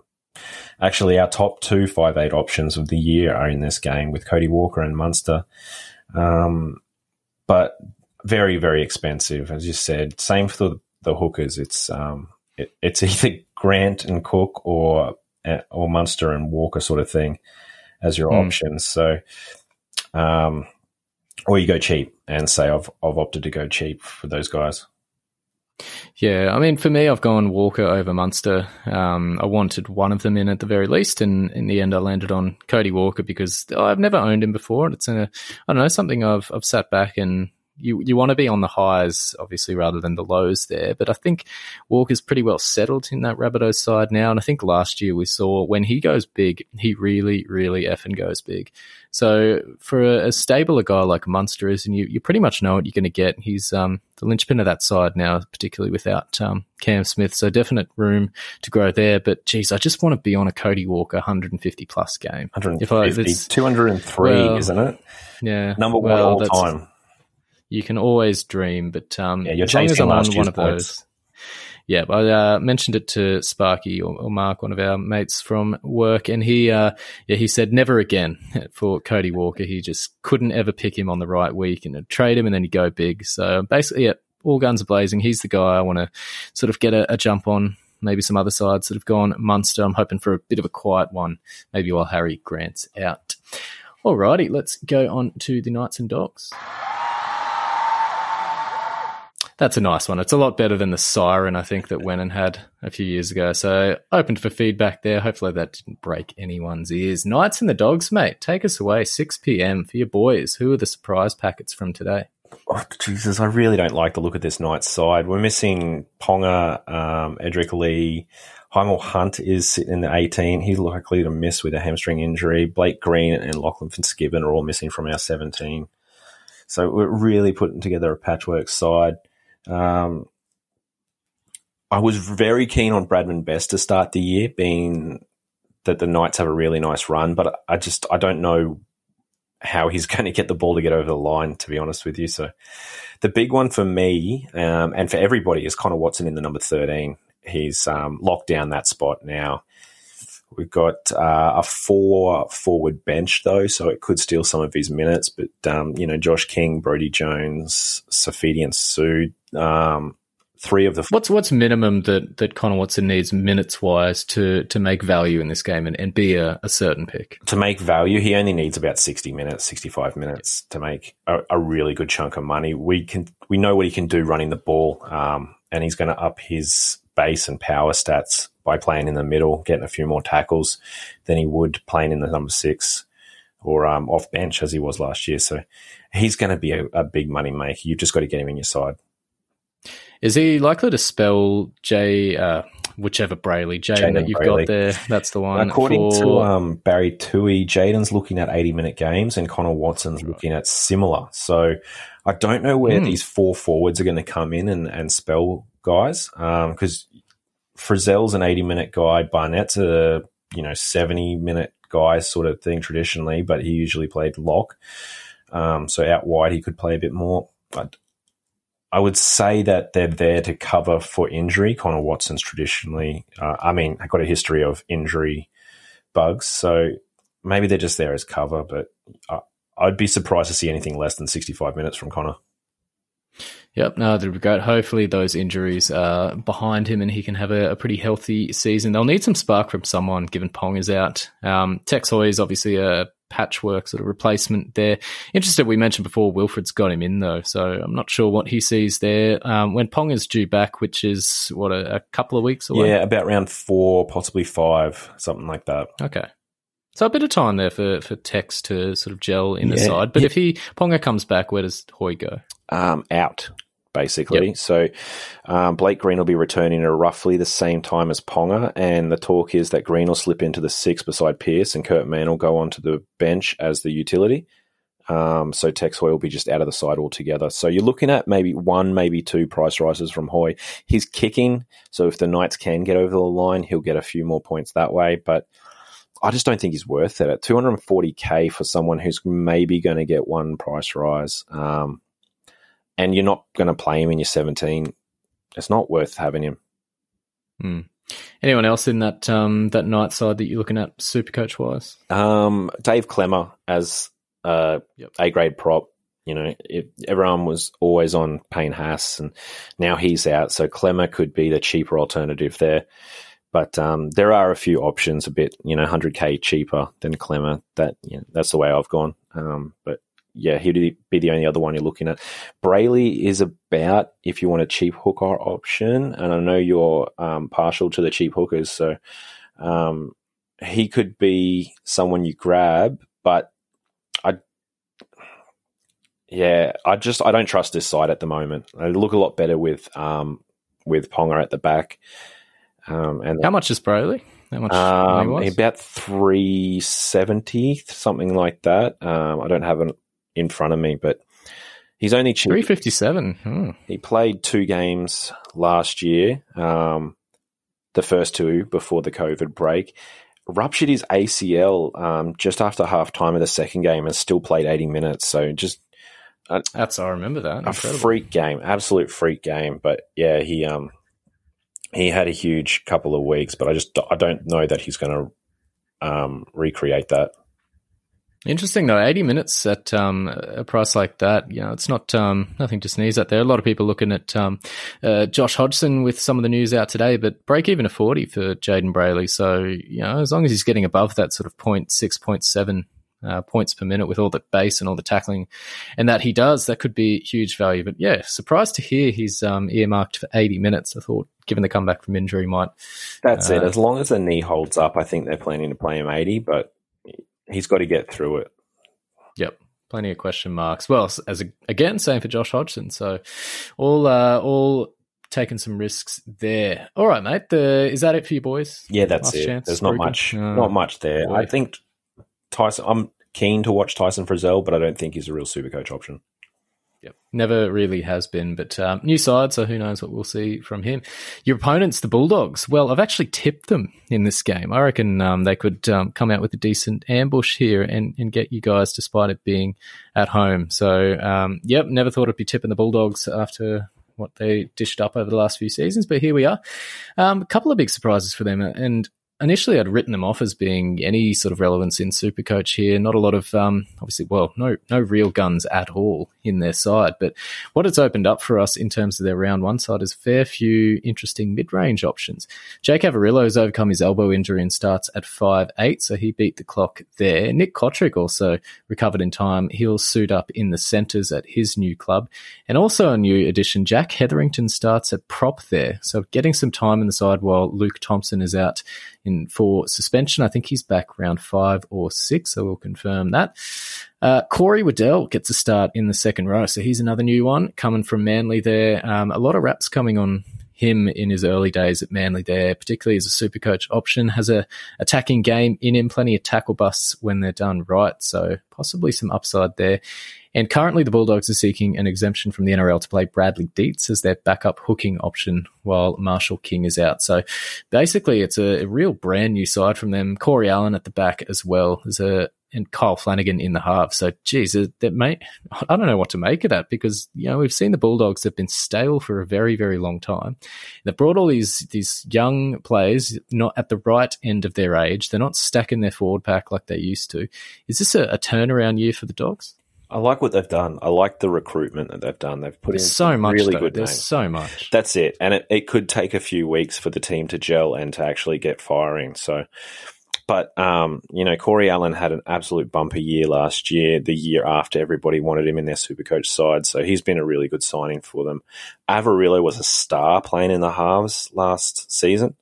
actually, our top two five eight options of the year are in this game with Cody Walker and Munster. Um, but very very expensive, as you said. Same for the, the hookers. It's um, it, it's either Grant and Cook or or Munster and Walker sort of thing as your Hmm. options. So, um, or you go cheap and say I've I've opted to go cheap for those guys. Yeah, I mean, for me, I've gone Walker over Munster. Um, I wanted one of them in at the very least, and in the end, I landed on Cody Walker because I've never owned him before. and It's a, I don't know, something I've I've sat back and you you want to be on the highs, obviously, rather than the lows there. But I think Walker's pretty well settled in that Rabbitohs side now, and I think last year we saw when he goes big, he really, really effing goes big. So for a, a stable a guy like Munster is, and you, you pretty much know what you're going to get. He's um, the linchpin of that side now, particularly without um, Cam Smith. So definite room to grow there. But geez, I just want to be on a Cody Walker 150 plus game. 150, If I- 203, well, isn't it? Yeah, Number one well, all time. You can always dream, but um, Yeah, you're as long as I'm on one of points. those. Yeah, I uh, mentioned it to Sparky or, or Mark, one of our mates from work, and he, uh, yeah, he said never again for Cody Walker. He just couldn't ever pick him on the right week and trade him, and then he'd go big. So basically, yeah, all guns are blazing. He's the guy I want to sort of get a, a jump on. Maybe some other sides that have gone Munster. I'm hoping for a bit of a quiet one, maybe while Harry Grant's out. Alrighty, let's go on to the Knights and Dogs. That's a nice one. It's a lot better than the siren I think that Wennon had a few years ago. So open for feedback there. Hopefully that didn't break anyone's ears. Knights and the Dogs, mate. Take us away. 6 p.m. for your boys. Who are the surprise packets from today? Oh, Jesus, I really don't like the look of this night's side. We're missing Ponga, um, Edrick Lee. Hymel Hunt is sitting in the 18. He's likely to miss with a hamstring injury. Blake Green and Lachlan Fitzgibbon are all missing from our 17. So we're really putting together a patchwork side. Um, I was very keen on Bradman Best to start the year, being that the Knights have a really nice run, but I just I don't know how he's going to get the ball to get over the line, to be honest with you. So the big one for me um, and for everybody is Connor Watson in the number 13. He's um, locked down that spot now. We've got uh, a four forward bench though, so it could steal some of his minutes. But um, you know, Josh King, Brodie Jones, Safidi, and Sue, um, three of the What's what's minimum that, that Connor Watson needs minutes wise to to make value in this game and, and be a, a certain pick? to make value, he only needs about sixty minutes, sixty-five minutes to make a, a really good chunk of money. We can we know what he can do running the ball, um, and he's going to up his base and power stats by playing in the middle, getting a few more tackles than he would playing in the number six or um, off bench as he was last year. So he's going to be a, a big money maker. You've just got to get him in your side. Is he likely to spell J uh, whichever Brayley, Jaden Jaden that you've Brayley. got there? That's the one. According to um, Barry Tui, Jaden's looking at 80 minute games and Connor Watson's looking at similar. So I don't know where Hmm. these four forwards are going to come in and, and spell guys because Frizell's an 80 minute guy, Barnett's a you know 70 minute guy sort of thing traditionally, but he usually played lock. Um, so out wide, he could play a bit more. But I would say that they're there to cover for injury. Connor Watson's traditionally, uh, I mean, got a history of injury bugs, so maybe they're just there as cover. But I, I'd be surprised to see anything less than 65 minutes from Connor. Yep, no, that'd be great. Hopefully, those injuries are behind him and he can have a, a pretty healthy season. They'll need some spark from someone, given Pong is out. Um, Tex Hoy is obviously a patchwork sort of replacement there. Interested, we mentioned before, Wilfred's got him in though, so I'm not sure what he sees there. Um, when Pong is due back, which is what a, a couple of weeks away. Yeah, about round four, possibly five, something like that. Okay. So a bit of time there for, for Tex to sort of gel in the side. But if he Ponga comes back, where does Hoy go? um, out, basically. So um, Blake Green will be returning at roughly the same time as Ponga, and the talk is that Green will slip into the six beside Pearce, and Kurt Mann will go onto the bench as the utility. Um, so Tex Hoy will be just out of the side altogether. So you're looking at maybe one, maybe two price rises from Hoy. He's kicking, so if the Knights can get over the line, he'll get a few more points that way. But I just don't think he's worth it at 240k for someone who's maybe going to get one price rise. Um, and you're not going to play him in your 17, it's not worth having him. Hmm. Anyone else in that um, that night side that you're looking at, super coach wise? Um, Dave Klemmer as uh, Yep. A grade prop. You know, it, everyone was always on Payne Haas, and now he's out. So Klemmer could be the cheaper alternative there. But um, there are a few options, a bit, you know, 100k cheaper than Klemmer. That you know, that's the way I've gone. Um, but yeah, he'd be the only other one you're looking at. Brayley is about if you want a cheap hooker option, and I know you're um, partial to the cheap hookers, so um, he could be someone you grab, but I, yeah, I just I don't trust this side at the moment. They look a lot better with um, with Ponga at the back. Um, and How much is Brayley? How much um, about three seventy, something like that. Um, I don't have it in front of me, but he's only cheap. 357. Hmm. He played two games last year, um, the first two before the COVID break. Ruptured his ACL um, just after half time of the second game and still played 80 minutes. So just That's, I remember that. a freak game, absolute freak game. But yeah, he um he had a huge couple of weeks, but I just I don't know that he's going to um, recreate that. Interesting though, eighty minutes at um, a price like that, you know, it's not um, nothing to sneeze at. There, a lot of people looking at um, uh, Josh Hodgson with some of the news out today, but break even a forty for Jaden Brayley. So you know, as long as he's getting above that sort of point six, point seven uh, points per minute with all the base and all the tackling, and that he does, that could be huge value. But yeah, surprised to hear he's um, earmarked for eighty minutes. I thought, given the comeback from injury, might That's it. Uh, As long as the knee holds up, I think they're planning to play him 80, but he's got to get through it. Yep. Plenty of question marks. Well, as a, again, same for Josh Hodgson. So, all uh, all taking some risks there. All right, mate. The, is that it for you boys? Yeah, that's Last it. chance, There's not Ruben? much, Uh, not much there. boy. I think Tyson. I'm keen to watch Tyson Frizell, but I don't think he's a real super coach option. Yep. Never really has been, but um, new side, so who knows what we'll see from him. Your opponents, the Bulldogs. Well, I've actually tipped them in this game. I reckon um, they could um, come out with a decent ambush here and, and get you guys, despite it being at home. So, um, yep, never thought I'd be tipping the Bulldogs after what they dished up over the last few seasons, but here we are. Um, a couple of big surprises for them, and initially I'd written them off as being any sort of relevance in Supercoach here. Not a lot of, um, obviously, well, no, no real guns at all in their side. But what it's opened up for us in terms of their round one side is fair few interesting mid-range options. Jake Averillo has overcome his elbow injury and starts at five eight, so he beat the clock there. Nick Cotric also recovered in time. He'll suit up in the centres at his new club. And also a new addition, Jack Hetherington starts at prop there. So getting some time in the side while Luke Thompson is out in for suspension. I think he's back round five or six, so we'll confirm that. Uh, Corey Waddell gets a start in the second row, so he's another new one coming from Manly there. Um, a lot of raps coming on him in his early days at Manly there, particularly as a super coach option, has a attacking game in him, plenty of tackle busts when they're done right, so possibly some upside there. And currently, the Bulldogs are seeking an exemption from the NRL to play Bradley Dietz as their backup hooking option while Marshall King is out. So basically, it's a, a real brand new side from them. Corey Allan at the back as well as a and Kyle Flanagan in the half. So, geez, that may I don't know what to make of that because you know we've seen the Bulldogs have been stale for a very very long time. They've brought all these these young players not at the right end of their age. They're not stacking their forward pack like they used to. Is this a, a turnaround year for the Dogs? I like what they've done. I like the recruitment that they've done. They've put in so much. really though. good There's names. so much. That's it. And it, it could take a few weeks for the team to gel and to actually get firing. So, but, um, you know, Corey Allan had an absolute bumper year last year, the year after everybody wanted him in their supercoach side. So he's been a really good signing for them. Averillo was a star playing in the halves last season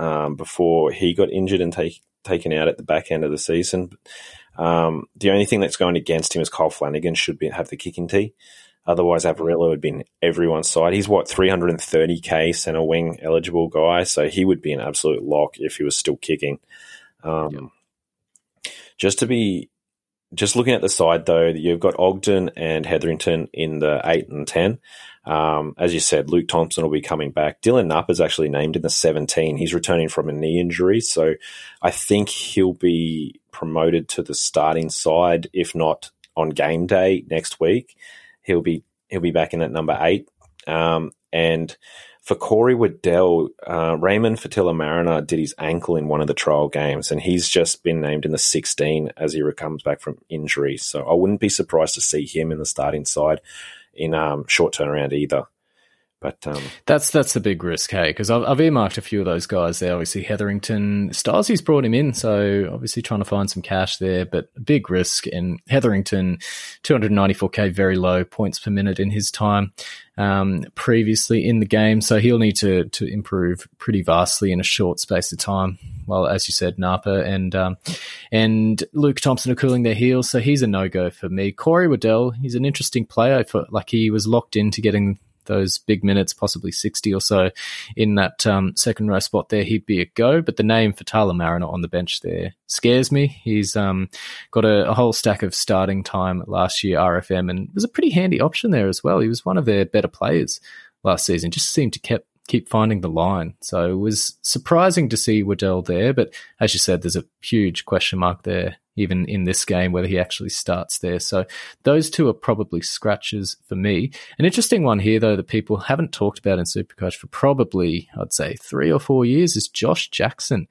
um, before he got injured and take, taken out at the back end of the season. Um, the only thing that's going against him is Kyle Flanagan should be, have the kicking tee. Otherwise, Averillo would be in everyone's side. He's what 330k centre wing eligible guy, so he would be an absolute lock if he was still kicking. Um, Just to be, just looking at the side though, you've got Ogden and Hetherington in the eight and ten. Um, as you said, Luke Thompson will be coming back. Dylan Napa is actually named in the 17. He's returning from a knee injury, so I think he'll be promoted to the starting side, if not on game day next week. He'll be he'll be back in at number eight. Um, and for Corey Waddell, uh, Raymond Faitala Mariner did his ankle in one of the trial games, and he's just been named in the 16 as he comes back from injury. So I wouldn't be surprised to see him in the starting side in um, short turnaround either. But um, That's that's the big risk, hey, because I've, I've earmarked a few of those guys there. Obviously, Hetherington, Stasy's brought him in, so obviously trying to find some cash there, but big risk. And Hetherington, 294k, very low points per minute in his time um, previously in the game, so he'll need to to improve pretty vastly in a short space of time. Well, as you said, Napa and um, and Luke Thompson are cooling their heels, so he's a no go for me. Corey Waddell, he's an interesting player. For like he was locked into getting those big minutes, possibly 60 or so in that um, second row spot there, he'd be a go. But the name for Tyler Mariner on the bench there scares me. He's um, got a, a whole stack of starting time last year, RFM, and was a pretty handy option there as well. He was one of their better players last season, just seemed to keep keep finding the line. So it was surprising to see Waddell there, but as you said, there's a huge question mark there even in this game, whether he actually starts there. So those two are probably scratches for me. An interesting one here, though, that people haven't talked about in Supercoach for probably, I'd say, three or four years is Josh Jackson.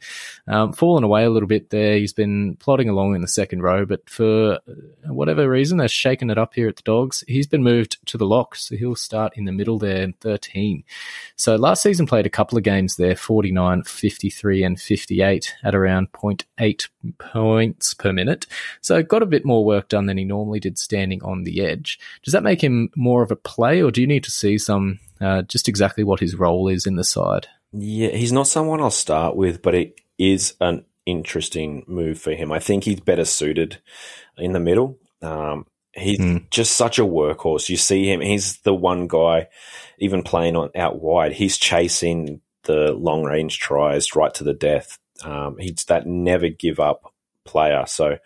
Um, fallen away a little bit there. He's been plodding along in the second row, but for whatever reason, they're shaking it up here at the Dogs. He's been moved to the lock, so he'll start in the middle there in 13. So last season played a couple of games there, 49, 53, and 58 at around 0.8 points per minute. So got a bit more work done than he normally did standing on the edge. Does that make him more of a play, or do you need to see some uh, just exactly what his role is in the side? Yeah, he's not someone I'll start with, but it is an interesting move for him. I think he's better suited in the middle. Um, he's just such a workhorse. You see him; he's the one guy, even playing on out wide. He's chasing the long range tries right to the death. Um, he's that never give up player. So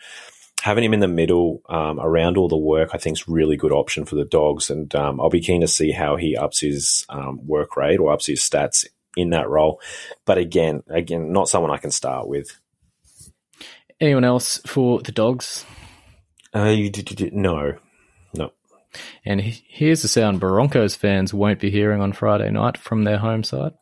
having him in the middle um, around all the work, I think is really good option for the dogs. And um, I'll be keen to see how he ups his um, work rate or ups his stats in that role. But again, again, not someone I can start with. Anyone else for the Dogs? Uh, you did, did- no, no. And here's the sound Broncos fans won't be hearing on Friday night from their home side.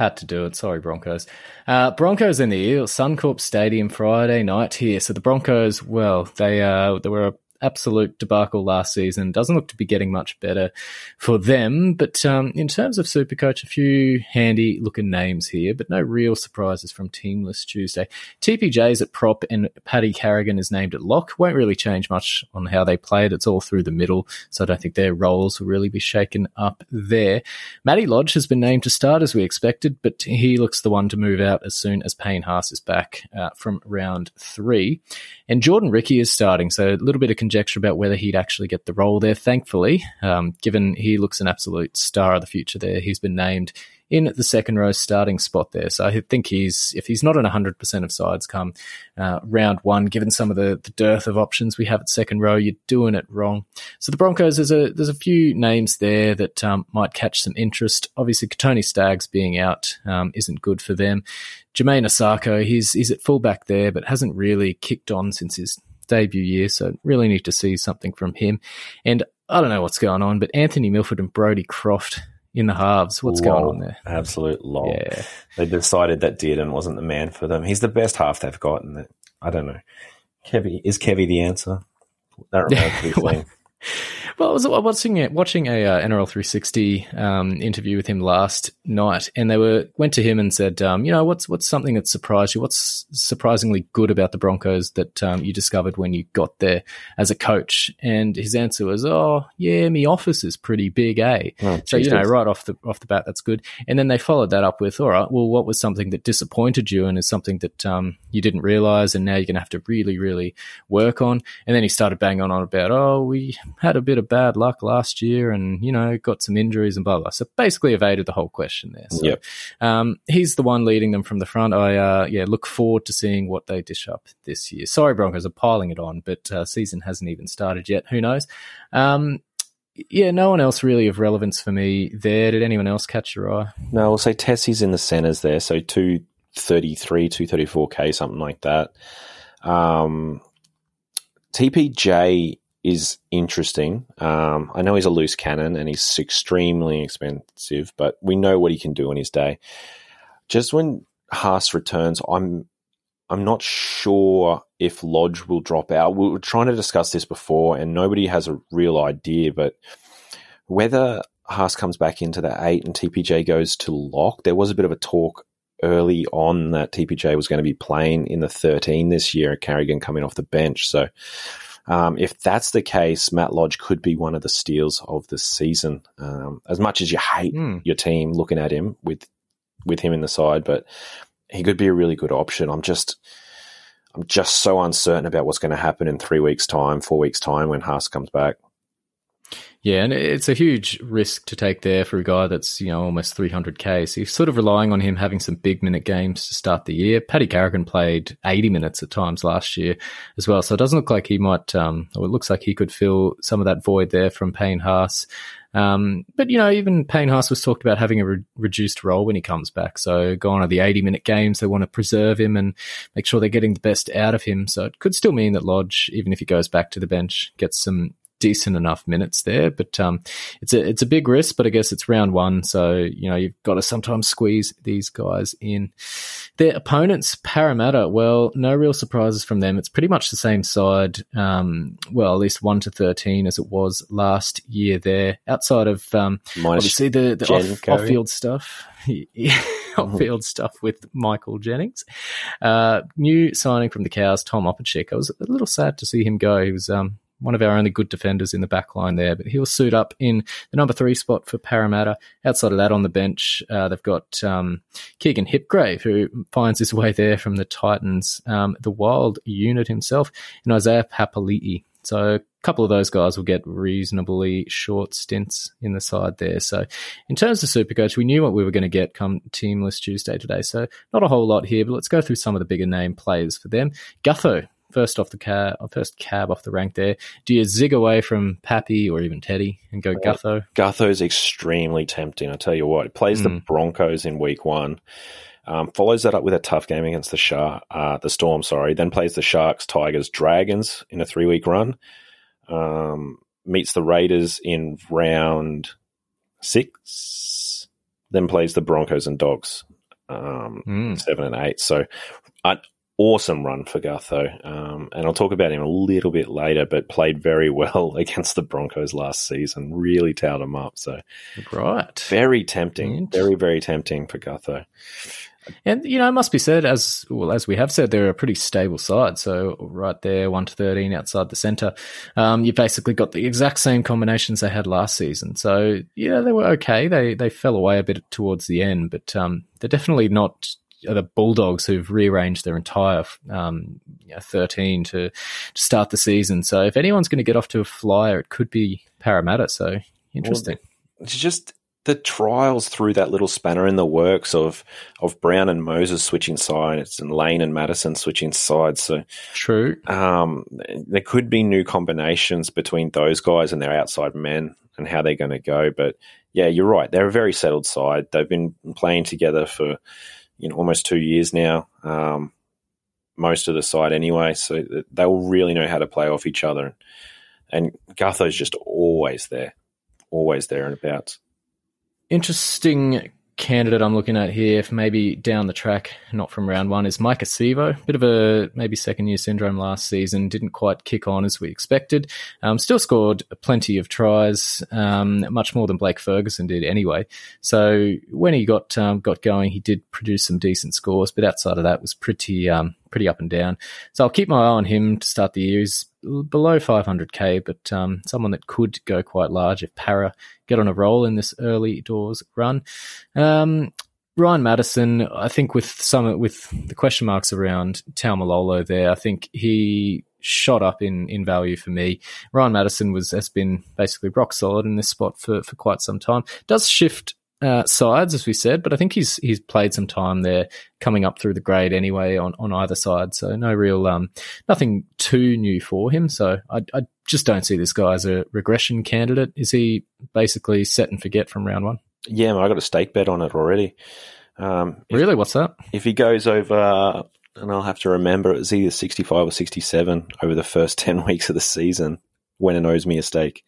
Had to do it. Sorry, Broncos. Uh, Broncos and the Eels, Suncorp Stadium Friday night here. So the Broncos, well, they uh, they were absolute debacle last season. Doesn't look to be getting much better for them. But um, in terms of Supercoach, a few handy looking names here, but no real surprises from Teamless Tuesday. TPJ's at prop and Paddy Carrigan is named at lock. Won't really change much on how they play it. It's all through the middle, so I don't think their roles will really be shaken up there. Matty Lodge has been named to start as we expected, but he looks the one to move out as soon as Payne Haas is back uh, from round three. And Jordan Riki is starting, so a little bit of conjecture about whether he'd actually get the role there. Thankfully, um, given he looks an absolute star of the future there, he's been named in the second row starting spot there. So I think he's, if he's not in 100% of sides come uh, round one, given some of the, the dearth of options we have at second row, you're doing it wrong. So the Broncos, there's a, there's a few names there that um, might catch some interest. Obviously, Tony Staggs being out um, isn't good for them. Jamayne Isaako, he's, he's at fullback there, but hasn't really kicked on since his debut year. So really need to see something from him. And I don't know what's going on, but Anthony Milford and Brodie Croft in the halves. What's going on there? Absolute lol. Yeah. They decided that Dearden wasn't the man for them. He's the best half they've got. And I don't know. Kevy is Kevy the answer? That remains to be Well, I was watching a, watching a uh, NRL 360 um, interview with him last night, and they were went to him and said, um, you know, what's what's something that surprised you? What's surprisingly good about the Broncos that um, you discovered when you got there as a coach? And his answer was, oh, yeah, me office is pretty big, eh? Oh, so you know, right off the off the bat, that's good. And then they followed that up with, all right, well, what was something that disappointed you, and is something that um, you didn't realize, and now you're going to have to really, really work on. And then he started banging on about, oh, we had a bit of bad luck last year, and you know, got some injuries and blah blah. So basically, evaded the whole question there. So, Yep. um, he's the one leading them from the front. I uh, yeah look forward to seeing what they dish up this year. Sorry, Broncos are piling it on, but uh, season hasn't even started yet. Who knows? Um, yeah, no one else really of relevance for me there. Did anyone else catch your eye? No, we'll say Tesi's in the centres there, so two thirty three, two thirty four k, something like that. Um, TPJ is interesting. Um, I know he's a loose cannon and he's extremely expensive, but we know what he can do in his day. Just when Haas returns, I'm I'm not sure if Lodge will drop out. We were trying to discuss this before, and nobody has a real idea. But whether Haas comes back into the eight and TPJ goes to lock, there was a bit of a talk early on that TPJ was going to be playing in the 13 this year, Carrigan coming off the bench. So um, if that's the case, Matt Lodge could be one of the steals of the season. Um, as much as you hate Hmm. your team looking at him with with him in the side, but he could be a really good option. I'm just I'm just so uncertain about what's going to happen in three weeks' time, four weeks' time when Haas comes back. Yeah, and it's a huge risk to take there for a guy that's, you know, almost 300k. So you're sort of relying on him having some big minute games to start the year. Paddy Carrigan played 80 minutes at times last year as well. So it doesn't look like he might, um, or it looks like he could fill some of that void there from Payne Haas. Um, but, you know, even Payne Haas was talked about having a re- reduced role when he comes back. So going on the 80 minute games, they want to preserve him and make sure they're getting the best out of him. So it could still mean that Lodge, even if he goes back to the bench, gets some decent enough minutes there. But um, it's a it's a big risk. But I guess it's round one, so you know you've got to sometimes squeeze these guys in. Their opponents, Parramatta. Well, no real surprises from them. It's pretty much the same side. Um, well, at least one to thirteen as it was last year. There, outside of um, obviously the, the off, off-field stuff. off-field stuff with Michael Jennings. Uh, new signing from the Cows, Tom Opacic. I was a little sad to see him go. He was um, one of our only good defenders in the back line there, but he'll suit up in the number three spot for Parramatta. Outside of that, on the bench, uh, they've got um, Keegan Hipgrave, who finds his way there from the Titans, um, the Wild unit himself, and Isaiah Papali'i. So a couple of those guys will get reasonably short stints in the side there. So in terms of Supercoach, we knew what we were going to get come Teamless Tuesday today. So not a whole lot here, but let's go through some of the bigger name players for them. Gutho, first off the cab, first cab off the rank there. Do you zig away from Pappy or even Teddy and go Gutho? Gutho's extremely tempting. I tell you what, it plays the Broncos in week one. Um, follows that up with a tough game against the Shark, uh, the Storm. Sorry, then plays the Sharks, Tigers, Dragons in a three week run. Um, meets the Raiders in round six. Then plays the Broncos and Dogs, um, Mm. seven and eight. So, an awesome run for Gutho. Um, and I'll talk about him a little bit later, but played very well against the Broncos last season. Really towed him up. So, Right. very tempting. Very, very tempting for Gutho. And you know, it must be said as well as we have said, they're a pretty stable side. So right there, one to thirteen outside the centre, um, you basically got the exact same combinations they had last season. So yeah, they were okay. They they fell away a bit towards the end, but um, they're definitely not the Bulldogs who've rearranged their entire um, you know, thirteen to to start the season. So if anyone's going to get off to a flyer, it could be Parramatta. So interesting. It's just the trials through that little spanner in the works of of Brown and Moses switching sides and Lane and Matterson switching sides. So True. um, there could be new combinations between those guys and their outside men and how they're going to go. But yeah, you're right. They're a very settled side. They've been playing together for you know almost two years now. Um, most of the side anyway, so they will really know how to play off each other. And Gutho's just always there, always there and about. interesting candidate I'm looking at here, maybe down the track, not from round one, is Maika Sivo. Bit of a maybe second year syndrome last season. Didn't quite kick on as we expected. Um, still scored plenty of tries, um, much more than Blake Ferguson did anyway. So when he got um, got going, he did produce some decent scores, but outside of that, was pretty um, pretty up and down. So I'll keep my eye on him to start the year. He's below 500k, but um, someone that could go quite large if Para get on a roll in this early doors run. Um, Ryan Matterson, I think with some with the question marks around Taumalolo there, I think he shot up in, in value for me. Ryan Matterson was has been basically rock solid in this spot for, for quite some time. Does shift uh, sides, as we said, but I think he's he's played some time there, coming up through the grade anyway on, on either side. So no real um nothing too new for him. So I, I just don't see this guy as a regression candidate. Is he basically set and forget from round one? Yeah, I got a stake bet on it already. Um, if, Really, what's that? if he goes over, and I'll have to remember, it was either 65 or 67 over the first 10 weeks of the season when it owes me a stake.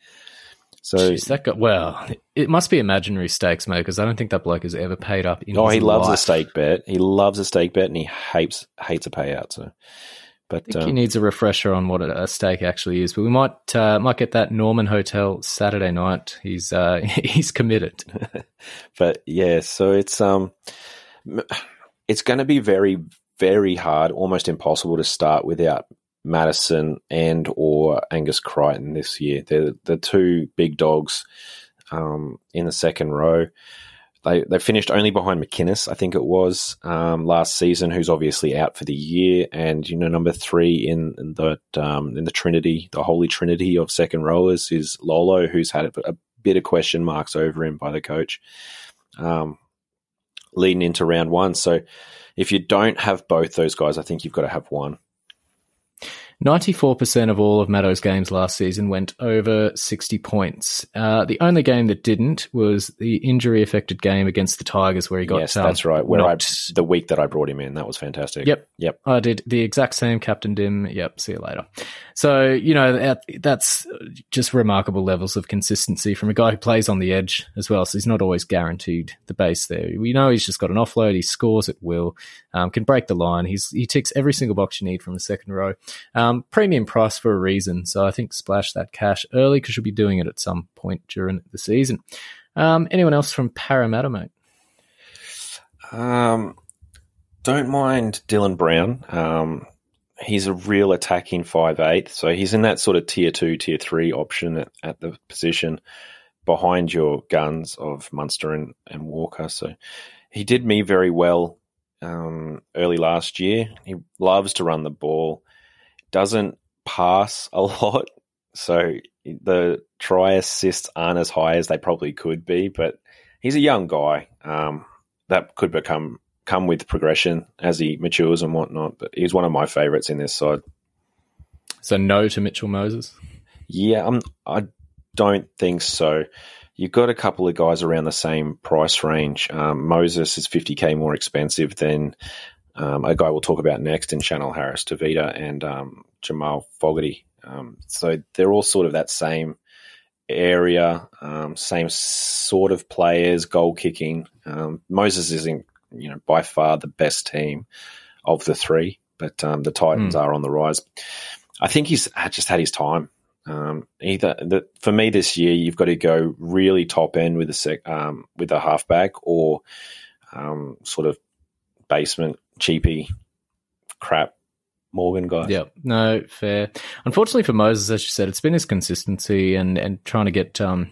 So Jeez, that got well. It must be imaginary stakes, mate, because I don't think that bloke has ever paid up. In oh, his he loves life. a stake bet. He loves a stake bet, and he hates hates a payout. So, I but think he um, needs a refresher on what a a stake actually is. But we might uh, might get that Norman Hotel Saturday night. He's uh, he's committed. but yeah, so it's um, it's going to be very very hard, almost impossible to start without Matterson and or Angus Crichton this year. They're the two big dogs um, in the second row. They they finished only behind McInnes, I think it was um, last season, who's obviously out for the year, and you know number three in, in the um, in the Trinity, the Holy Trinity of second rowers is Lolo, who's had a, a bit of question marks over him by the coach, um, leading into round one. So if you don't have both those guys, I think you've got to have one. 94% of all of Maddo's games last season went over 60 points. Uh, the only game that didn't was the injury affected game against the Tigers where he got. yes, um, that's right. Where I the week that I brought him in, that was fantastic. Yep. Yep. I did the exact same, Captain Dim. Yep. See you later. So, you know, that's just remarkable levels of consistency from a guy who plays on the edge as well. So he's not always guaranteed the base there. We know he's just got an offload. He scores at will, um, can break the line. He's, he ticks every single box you need from the second row. Um, premium price for a reason. So I think splash that cash early because you'll be doing it at some point during the season. Um, anyone else from Parramatta, mate? Um, don't mind Dylan Brown. Um, he's a real attacking five eight, so he's in that sort of tier two, tier three option at, at the position behind your guns of Munster and, and Walker. So he did me very well um, early last year. He loves to run the ball, doesn't pass a lot, so the try assists aren't as high as they probably could be. But he's a young guy. Um, that could become come with progression as he matures and whatnot. But he's one of my favourites in this side. So no to Mitchell Moses. Yeah, I'm, I don't think so. You've got a couple of guys around the same price range. Um, Moses is 50k more expensive than um, a guy we'll talk about next in Chanel Harris Tavita and um, Jamal Fogarty. Um, so they're all sort of that same area, um, same sort of players, goal kicking. Um, Moses isn't, you know, by far the best team of the three, but um, the Titans are on the rise. I think he's just had his time. Um, either the, for me this year, you've got to go really top end with a sec, um, with a halfback or um, sort of basement cheapy crap Morgan guy. Yeah, no, fair. Unfortunately for Moses, as you said, it's been his consistency and, and trying to get um,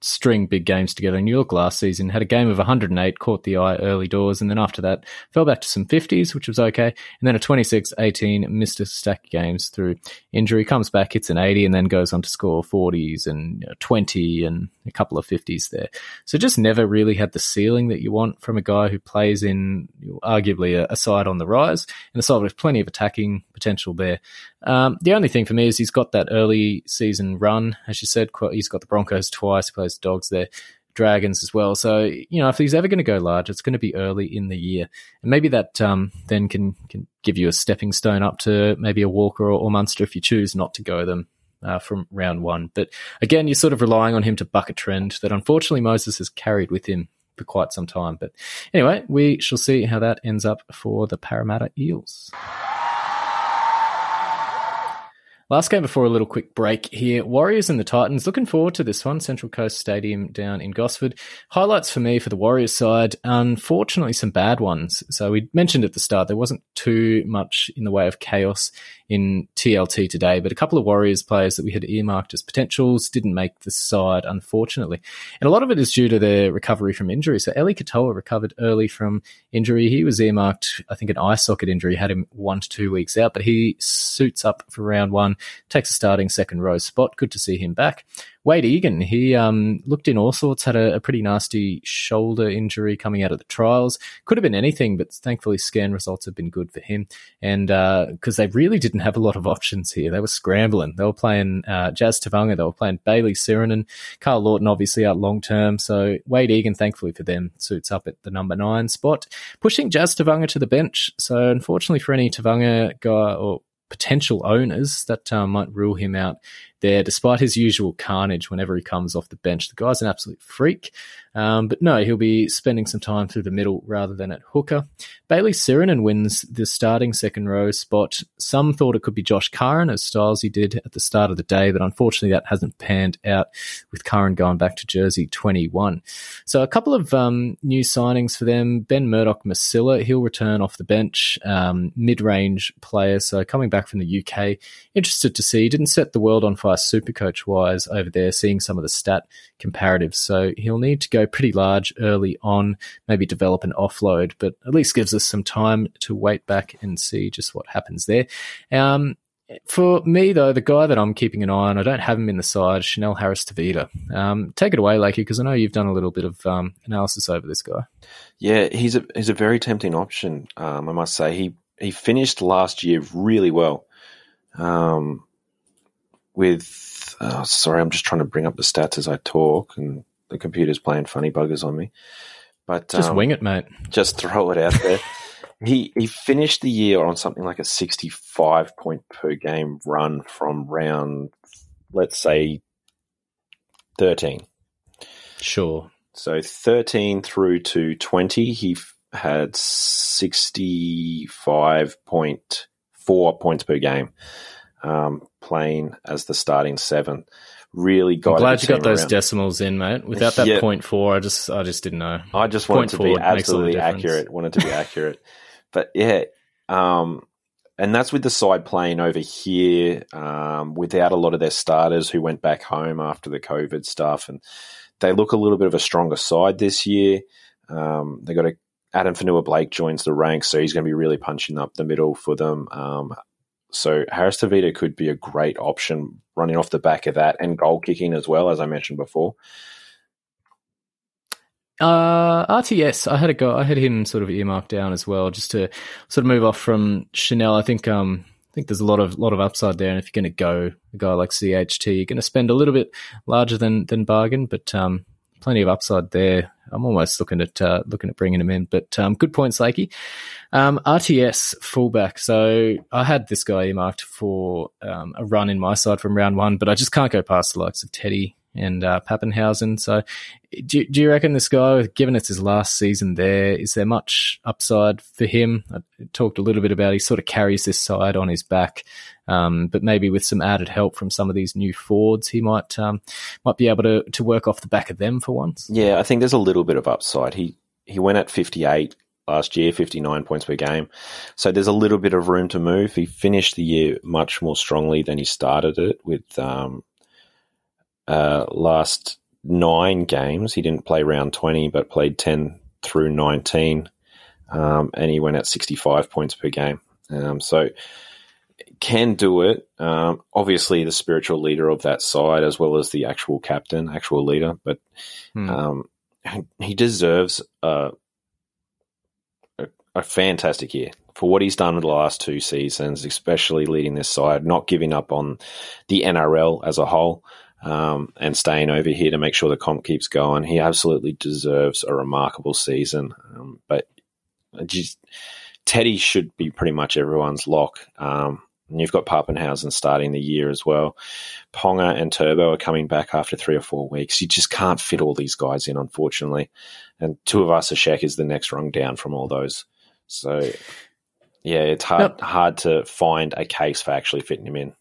string big games together. And York last season, had a game of 108, caught the eye early doors, and then after that fell back to some 50s, which was okay. And then a 26 18, missed a stack of games through injury, comes back, hits an 80, and then goes on to score 40s and you know, 20 and a couple of 50s there. So just never really had the ceiling that you want from a guy who plays in arguably a, a side on the rise and a side with plenty of attacking potential there. Um, the only thing for me is he's got that early season run, as you said. He's got the Broncos twice, he plays the Dogs there, Dragons as well. So you know, if he's ever going to go large, it's going to be early in the year, and maybe that um, then can can give you a stepping stone up to maybe a Walker or, or Munster if you choose not to go them. Uh, from round one, but again, you're sort of relying on him to buck a trend that unfortunately Moses has carried with him for quite some time. But anyway, we shall see how that ends up for the Parramatta Eels. Last game before a little quick break here. Warriors and the Titans. Looking forward to this one. Central Coast Stadium down in Gosford. Highlights for me for the Warriors side. Unfortunately, some bad ones. So we mentioned at the start there wasn't too much in the way of chaos in TLT today, but a couple of Warriors players that we had earmarked as potentials didn't make the side, unfortunately. And a lot of it is due to their recovery from injury. So Eli Katoa recovered early from injury. He was earmarked, I think, an eye socket injury, had him one to two weeks out, but he suits up for round one, takes a starting second row spot. Good to see him back. Wade Egan, he um, looked in all sorts, had a, a pretty nasty shoulder injury coming out of the trials. Could have been anything, but thankfully scan results have been good for him. And because they really didn't have a lot of options here, they were scrambling. They were playing uh, Jazz Tevaga, they were playing Bayley Sironen, Karl Lawton obviously out long term. So Wade Egan, thankfully for them, suits up at the number nine spot, pushing Jazz Tevaga to the bench. So unfortunately for any Tevaga guy or potential owners that uh, might rule him out there, despite his usual carnage whenever he comes off the bench. The guy's an absolute freak. Um, but no, he'll be spending some time through the middle rather than at hooker. Bayley Sironen wins the starting second row spot. Some thought it could be Josh Curran, as Stylesy did at the start of the day, but unfortunately that hasn't panned out with Curran going back to jersey 21. So a couple of um, new signings for them. Ben Murdoch Masila, he'll return off the bench, um, mid-range player, so coming back from the UK. Interested to see. Didn't set the world on fire supercoach wise over there, seeing some of the stat comparatives. So he'll need to go pretty large early on, maybe develop an offload, but at least gives us some time to wait back and see just what happens there. Um, for me, though, the guy that I'm keeping an eye on, I don't have him in the side, Chanel Harris Tavita. Um, take it away, Lakey, because I know you've done a little bit of um, analysis over this guy. Yeah, he's a he's a very tempting option. Um, I must say he he finished last year really well. Um, with oh, sorry, I'm just trying to bring up the stats as I talk, and the computer's playing funny buggers on me. But Just um, wing it, mate. just throw it out there. he he finished the year on something like a 65 point per game run from round, let's say, 13. Sure. So 13 through to 20, he f- had 65.4 points per game, um, playing as the starting seven. Really I'm glad you got those around. decimals in, mate. Without that Yeah. point four, I just I just didn't know. I just wanted Point to be forward makes all the absolutely accurate. Wanted to be accurate, but yeah, um, and that's with the side playing over here um, without a lot of their starters who went back home after the COVID stuff, and they look a little bit of a stronger side this year. Um, they got a Addin Fonua-Blake joins the ranks, so he's going to be really punching up the middle for them. Um, so Harris Tavita could be a great option running off the back of that and goal kicking as well, as I mentioned before. Uh, RTS, I had a go. I had him sort of earmarked down as well, just to sort of move off from Chanel. I think um, I think there's a lot of lot of upside there, and if you're going to go a guy like CHT, you're going to spend a little bit larger than than bargain, but um, plenty of upside there. I'm almost looking at uh, looking at bringing him in, but um, good points, Lakey. Um, RTS fullback. So I had this guy earmarked for um, a run in my side from round one, but I just can't go past the likes of Teddy and uh, Papenhuyzen. So do, do you reckon this guy, given it's his last season there, is there much upside for him? I talked a little bit about he sort of carries this side on his back, um, but maybe with some added help from some of these new forwards, he might um, might be able to to work off the back of them for once. Yeah, I think there's a little bit of upside. He he went at 58 last year, 59 points per game. So there's a little bit of room to move. He finished the year much more strongly than he started it with um, uh, last nine games. He didn't play round 20, but played 10 through 19. Um, and he went at 65 points per game. Um, so can do it. Um, obviously, the spiritual leader of that side, as well as the actual captain, actual leader. But Hmm. um, he deserves a, a, a fantastic year for what he's done in the last two seasons, especially leading this side, not giving up on the NRL as a whole, um, and staying over here to make sure the comp keeps going. He absolutely deserves a remarkable season. Um, but just, Teddy should be pretty much everyone's lock. Um, and you've got Papenhuyzen starting the year as well. Ponga and Turbo are coming back after three or four weeks. You just can't fit all these guys in, unfortunately. And Tuivasa-Sheck is the next rung down from all those. So, yeah, it's hard Yep. hard to find a case for actually fitting him in.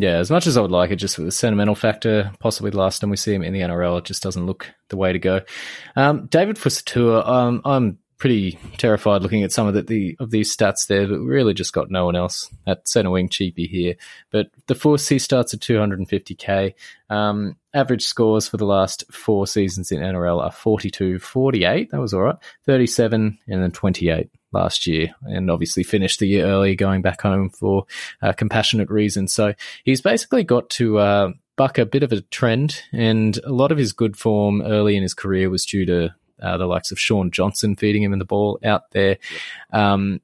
Yeah, as much as I would like it, just with the sentimental factor, possibly the last time we see him in the NRL, it just doesn't look the way to go. Um, David Fusitu'a, um, I'm pretty terrified looking at some of the, the of these stats there, but really just got no one else at centre wing cheapy here. But the Force he starts at 250k. Um, average scores for the last four seasons in NRL are 42, 48. That was all right. 37 and then 28 last year, and obviously finished the year early, going back home for uh, compassionate reasons. So he's basically got to uh, buck a bit of a trend, and a lot of his good form early in his career was due to uh, the likes of Shaun Johnson feeding him in the ball out there. Um,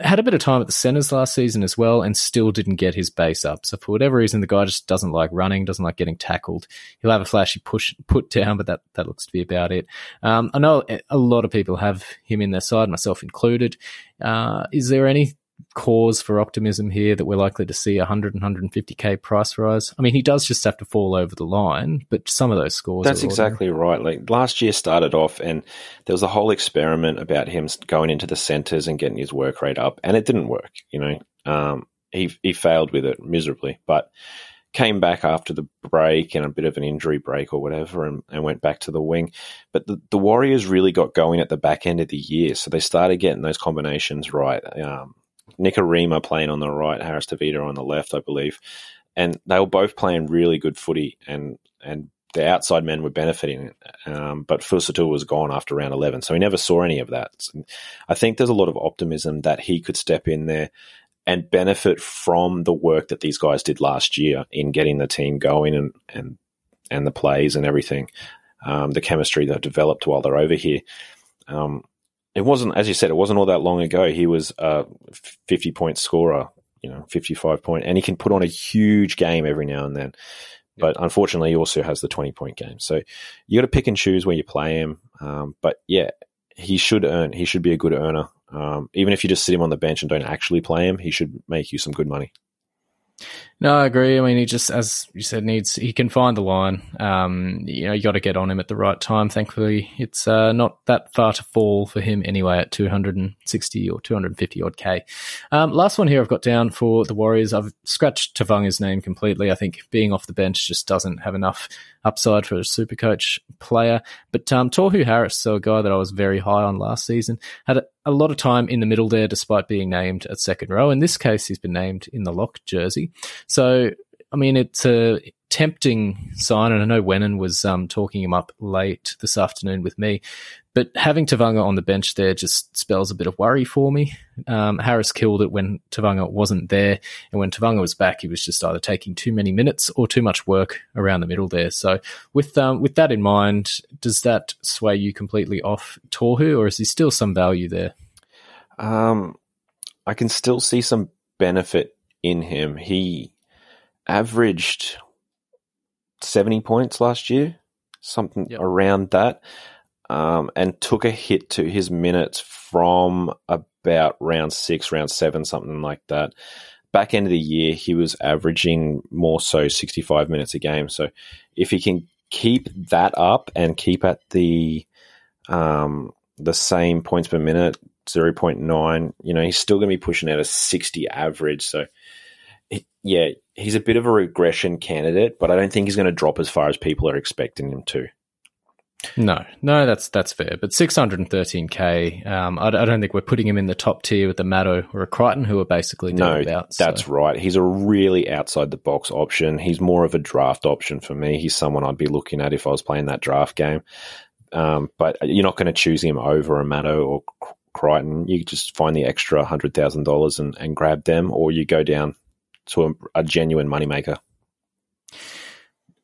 had a bit of time at the centres last season as well, and still didn't get his base up. So for whatever reason, the guy just doesn't like running, doesn't like getting tackled. He'll have a flashy push put down, but that that looks to be about it. Um, I know a lot of people have him in their side, myself included. Uh, is there any cause for optimism here that we're likely to see a 100 and 150k price rise? I mean, he does just have to fall over the line, but some of those scores. That's exactly right. Like last year started off, and there was a whole experiment about him going into the centres and getting his work rate up, and it didn't work. You know, um, he he failed with it miserably, but came back after the break and a bit of an injury break or whatever, and, and went back to the wing. But the, the Warriors really got going at the back end of the year, so they started getting those combinations right. Um, Nikorima playing on the right, Harris Tavita on the left, I believe, and they were both playing really good footy, and and the outside men were benefiting. Um, but Fusitu'a was gone after round eleven, so he never saw any of that. I think there's a lot of optimism that he could step in there and benefit from the work that these guys did last year in getting the team going and and and the plays and everything, um, the chemistry that developed while they're over here. Um, it wasn't, as you said, it wasn't all that long ago. He was a 50 point scorer, you know, 55 point, and he can put on a huge game every now and then. But unfortunately, he also has the 20 point game. So you got to pick and choose where you play him. Um, but yeah, he should earn, he should be a good earner. Um, even if you just sit him on the bench and don't actually play him, he should make you some good money. No, I agree. I mean, he just, as you said, needs he can find the line. Um, you know, you got to get on him at the right time. Thankfully, it's uh, not that far to fall for him anyway at 260 or 250 odd k. Um, last one here I've got down for the Warriors. I've scratched Tevaga's name completely. I think being off the bench just doesn't have enough upside for a super coach player. But um, Tohu Harris, so a guy that I was very high on last season, had a, a lot of time in the middle there despite being named at second row. In this case, he's been named in the lock jersey. So, I mean, it's a tempting sign, and I know Wenon was um, talking him up late this afternoon with me. But having Tevaga on the bench there just spells a bit of worry for me. Um, Harris killed it when Tevaga wasn't there, and when Tevaga was back, he was just either taking too many minutes or too much work around the middle there. So, with um, with that in mind, does that sway you completely off Tohu, or is there still some value there? Um, I can still see some benefit in him. He averaged 70 points last year, something Yep. around that, um, and took a hit to his minutes from about round six, round seven, something like that. Back end of the year, he was averaging more so 65 minutes a game. So if he can keep that up and keep at the um, the same points per minute, 0.9, you know, he's still going to be pushing out a 60 average. So, yeah, he's a bit of a regression candidate, but I don't think he's going to drop as far as people are expecting him to. No, no, that's that's fair. But 613k, um, I, I don't think we're putting him in the top tier with a Matto or a Crichton, who are basically No, thereabouts. that's so. right. He's a really outside the box option. He's more of a draft option for me. He's someone I'd be looking at if I was playing that draft game. Um, but you're not going to choose him over a Matto or Crichton. You just find the extra hundred thousand dollars and grab them, or you go down to a, a genuine moneymaker.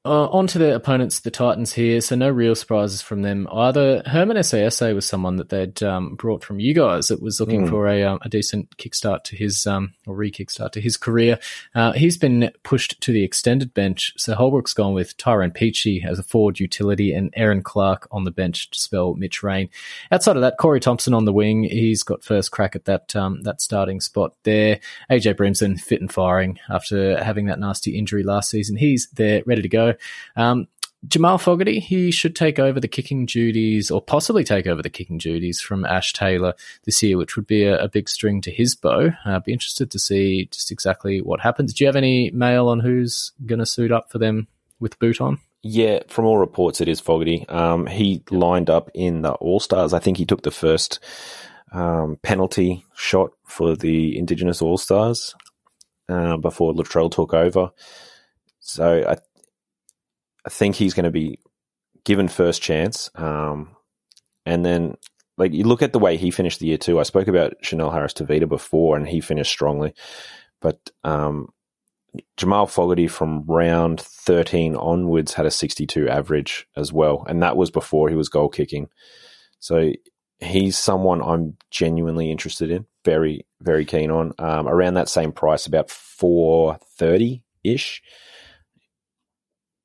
Uh, on to their opponents, the Titans here. So no real surprises from them either. Herman Sasa was someone that they'd um, brought from you guys that was looking Mm. for a, um, a decent kickstart to his um, or re-kickstart to his career. Uh, he's been pushed to the extended bench. So Holbrook's gone with Tyrone Peachey as a forward utility and Erin Clark on the bench to spell Mitch Rein. Outside of that, Corey Thompson on the wing. He's got first crack at that um, that starting spot there. AJ Brimson fit and firing after having that nasty injury last season. He's there, ready to go. Um, Jamal Fogarty, he should take over the kicking duties or possibly take over the kicking duties from Ash Taylor this year, which would be a, a big string to his bow. Uh, be interested to see just exactly what happens. Do you have any mail on who's going to suit up for them with boot on? Yeah, from all reports, it is Fogarty. Um, he lined up in the All Stars. I think he took the first um, penalty shot for the Indigenous All Stars uh, before Latrell took over. So I, I think he's going to be given first chance. Um, and then, like you look at the way he finished the year too. I spoke about Chanel Harris Tavita before, and he finished strongly. But um, Jamal Fogarty from round 13 onwards had a 62 average as well. And that was before he was goal kicking. So he's someone I'm genuinely interested in, very, very keen on. Um, around that same price, about 430 ish.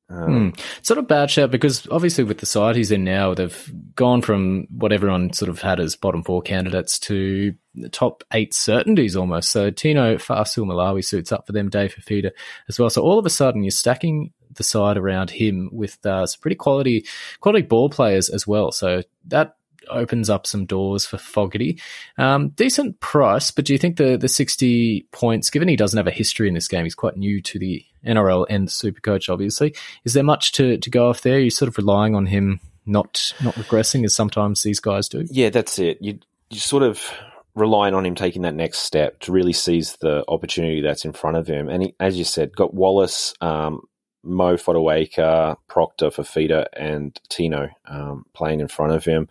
Hmm. Sort of bad shout because obviously with the side he's in now, they've gone from what everyone sort of had as bottom four candidates to top eight certainties almost. So Tino Fa'asuamaleaui suits up for them, Dave Fifita as well. So all of a sudden you're stacking the side around him with uh, some pretty quality quality ball players as well. So that opens up some doors for Fogarty. Um, decent price, but do you think the the 60 points, given he doesn't have a history in this game, he's quite new to the NRL and Supercoach, obviously. Is there much to, to go off there? You're sort of relying on him not not regressing as sometimes these guys do. Yeah, that's it. You you sort of relying on him taking that next step to really seize the opportunity that's in front of him. And he, as you said, got Wallace, um, Mo Fotuaika, Proctor, Fifita, and Tino um, playing in front of him.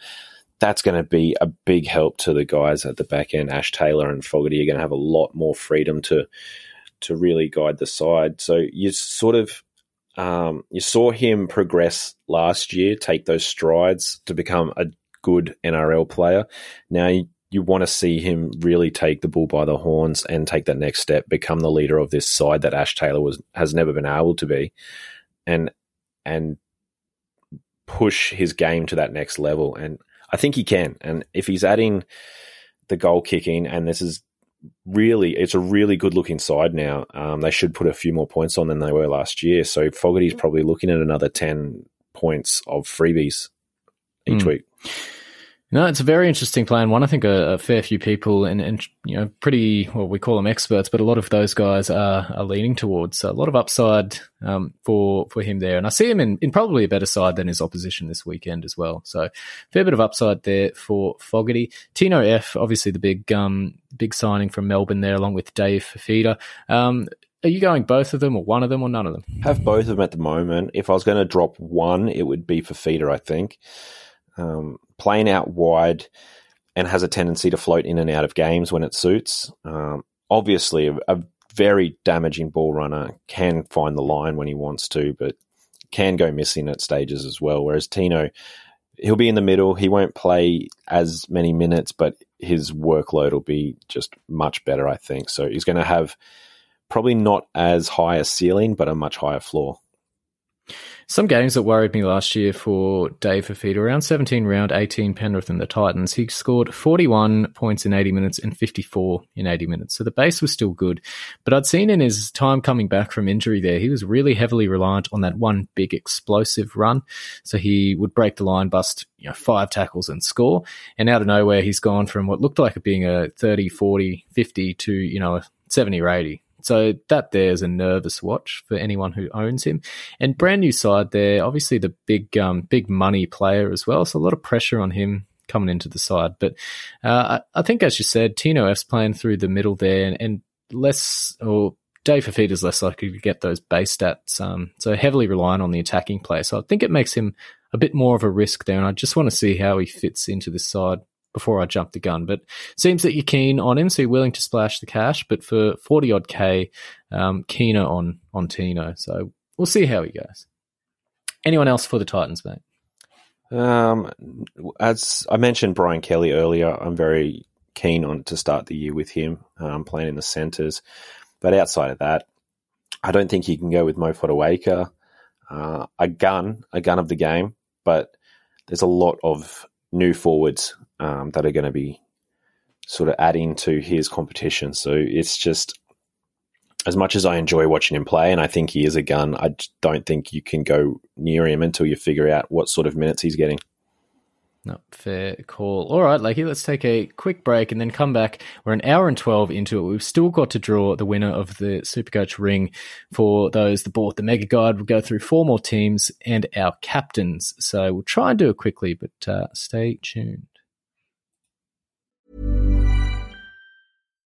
That's going to be a big help to the guys at the back end. Ash Taylor and Fogarty are going to have a lot more freedom to to really guide the side. So you sort of um, you saw him progress last year, take those strides to become a good NRL player. Now you, you want to see him really take the bull by the horns and take that next step, become the leader of this side that Ash Taylor was has never been able to be, and and push his game to that next level. And I think he can. And if he's adding the goal kicking, and this is really, it's a really good looking side now. Um, they should put a few more points on than they were last year. So Fogarty's probably looking at another 10 points of freebies each Hmm. week. No, it's a very interesting plan. One, I think a, a fair few people and, and you know pretty well, we call them experts, but a lot of those guys are, are leaning towards a lot of upside um, for for him there, and I see him in, in probably a better side than his opposition this weekend as well. So fair bit of upside there for Fogarty. Tino F, obviously the big um big signing from Melbourne there, along with Dave Fifita. Um, are you going both of them, or one of them, or none of them? Have both of them at the moment. If I was going to drop one, it would be feeder, I think. Um, playing out wide and has a tendency to float in and out of games when it suits. Um, obviously, a, a very damaging ball runner can find the line when he wants to, but can go missing at stages as well. Whereas Tino, he'll be in the middle. He won't play as many minutes, but his workload will be just much better, I think. So he's going to have probably not as high a ceiling, but a much higher floor. Some games that worried me last year for Dave Fifita, around 17 round, 18 Penrith and the Titans. He scored 41 points in 80 minutes and 54 in 80 minutes. So the base was still good. But I'd seen in his time coming back from injury there, he was really heavily reliant on that one big explosive run. So he would break the line, bust you know, five tackles and score. And out of nowhere, he's gone from what looked like it being a 30, 40, 50 to, you know, a 70 or 80. So that there's a nervous watch for anyone who owns him. And brand new side there, obviously the big um, big money player as well. So a lot of pressure on him coming into the side. But uh, I, think, as you said, Tino F's playing through the middle there, and, and less or Dave Fifita's less likely to get those base stats. Um, so heavily reliant on the attacking play. So I think it makes him a bit more of a risk there. And I just want to see how he fits into this side before I jump the gun. But seems that you're keen on him, so you're willing to splash the cash. But for forty odd k, um, keener on on Tino. So we'll see how he goes. Anyone else for the Titans, mate? Um, as I mentioned, Brian Kelly earlier, I'm very keen on to start the year with him um, playing in the centres. But outside of that, I don't think you can go with Mo Fotuaika, uh, a gun, a gun of the game. But there's a lot of new forwards um, that are going to be sort of adding to his competition. So it's just as much as I enjoy watching him play, and I think he is a gun. I don't think you can go near him until you figure out what sort of minutes he's getting. No, fair call. All right, Lakey, let's take a quick break and then come back. We're an hour and 12 into it. We've still got to draw the winner of the Supercoach ring for those that bought the Mega Guide. We'll go through four more teams and our captains. So we'll try and do it quickly, but uh, stay tuned.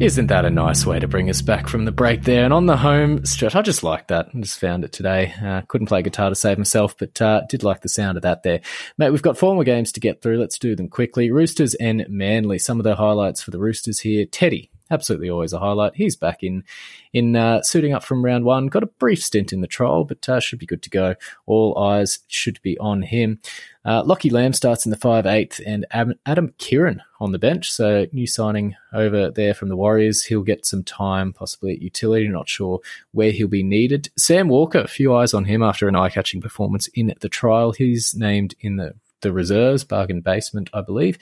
Isn't that a nice way to bring us back from the break there? And on the home stretch, I just like that. I just found it today. Uh, couldn't play guitar to save myself, but uh, did like the sound of that there. Mate, we've got four more games to get through. Let's do them quickly. Roosters and Manly. Some of the highlights for the Roosters here. Teddy, absolutely always a highlight. He's back in in uh, suiting up from round one. Got a brief stint in the trial, but uh, should be good to go. All eyes should be on him. Uh, Lockie Lamb starts in the 5 8th, and Adam Keighran on the bench. So, new signing over there from the Warriors. He'll get some time, possibly at utility. Not sure where he'll be needed. Sam Walker, a few eyes on him after an eye catching performance in the trial. He's named in the the reserves, bargain basement, I believe.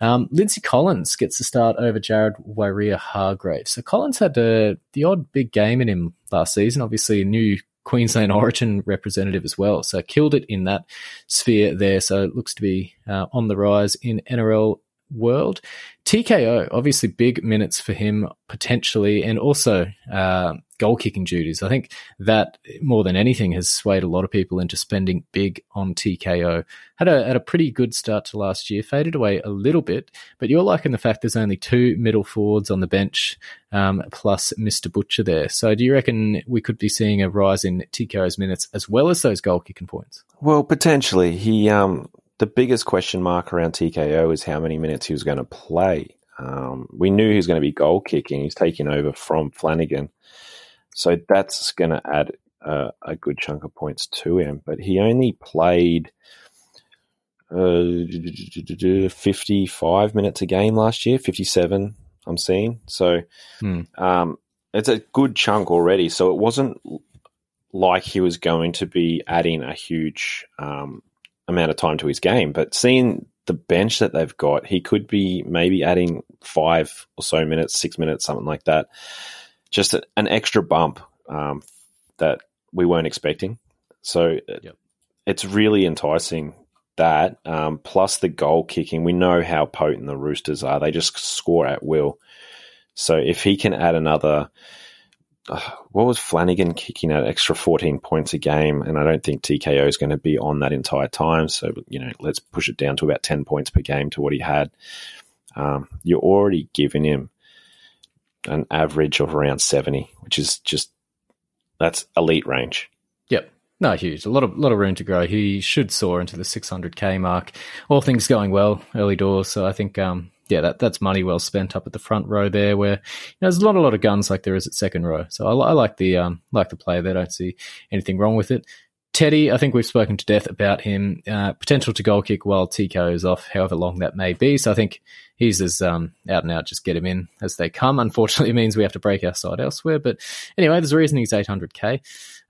Um, Lindsay Collins gets the start over Jared Waerea-Hargreaves. So Collins had uh, the odd big game in him last season. Obviously, a new Queensland Origin representative as well. So killed it in that sphere there. So it looks to be uh, on the rise in NRL world. TKO, obviously big minutes for him potentially, and also uh, goal kicking duties. I think that more than anything has swayed a lot of people into spending big on TKO. Had a had a pretty good start to last year, faded away a little bit, but you're liking the fact there's only two middle forwards on the bench, um, plus Mr. Butcher there. So do you reckon we could be seeing a rise in TKO's minutes as well as those goal kicking points? Well, potentially. He um, the biggest question mark around TKO is how many minutes he was going to play. Um, we knew he was going to be goal kicking. He's taking over from Flanagan, so that's going to add uh, a good chunk of points to him. But he only played uh, fifty-five minutes a game last year. Fifty-seven, I'm seeing. So Hmm. um, it's a good chunk already. So it wasn't like he was going to be adding a huge um, amount of time to his game. But seeing the bench that they've got, he could be maybe adding five or so minutes, six minutes, something like that. Just a, an extra bump um, that we weren't expecting. So Yep. it's really enticing that. Um, plus the goal kicking, we know how potent the Roosters are. They just score at will. So if he can add another uh, what was Flanagan kicking at extra 14 points a game? And I don't think TKO is going to be on that entire time. So, you know, let's push it down to about 10 points per game to what he had. Um, you're already giving him an average of around 70, which is just, that's elite range. Yep. No, huge. A lot of lot of room to grow. He should soar into the 600k mark. All things going well early doors. So I think, um, yeah, that that's money well spent up at the front row there, where you know, there's not a lot of guns like there is at second row. So I, I like the um, like the play there. I Don't see anything wrong with it. Teddy, I think we've spoken to death about him. Uh, potential to goal kick while TKO is off, however long that may be. So I think he's as um, out and out, just get him in as they come. Unfortunately, means we have to break our side elsewhere. But anyway, there's a reason he's 800k.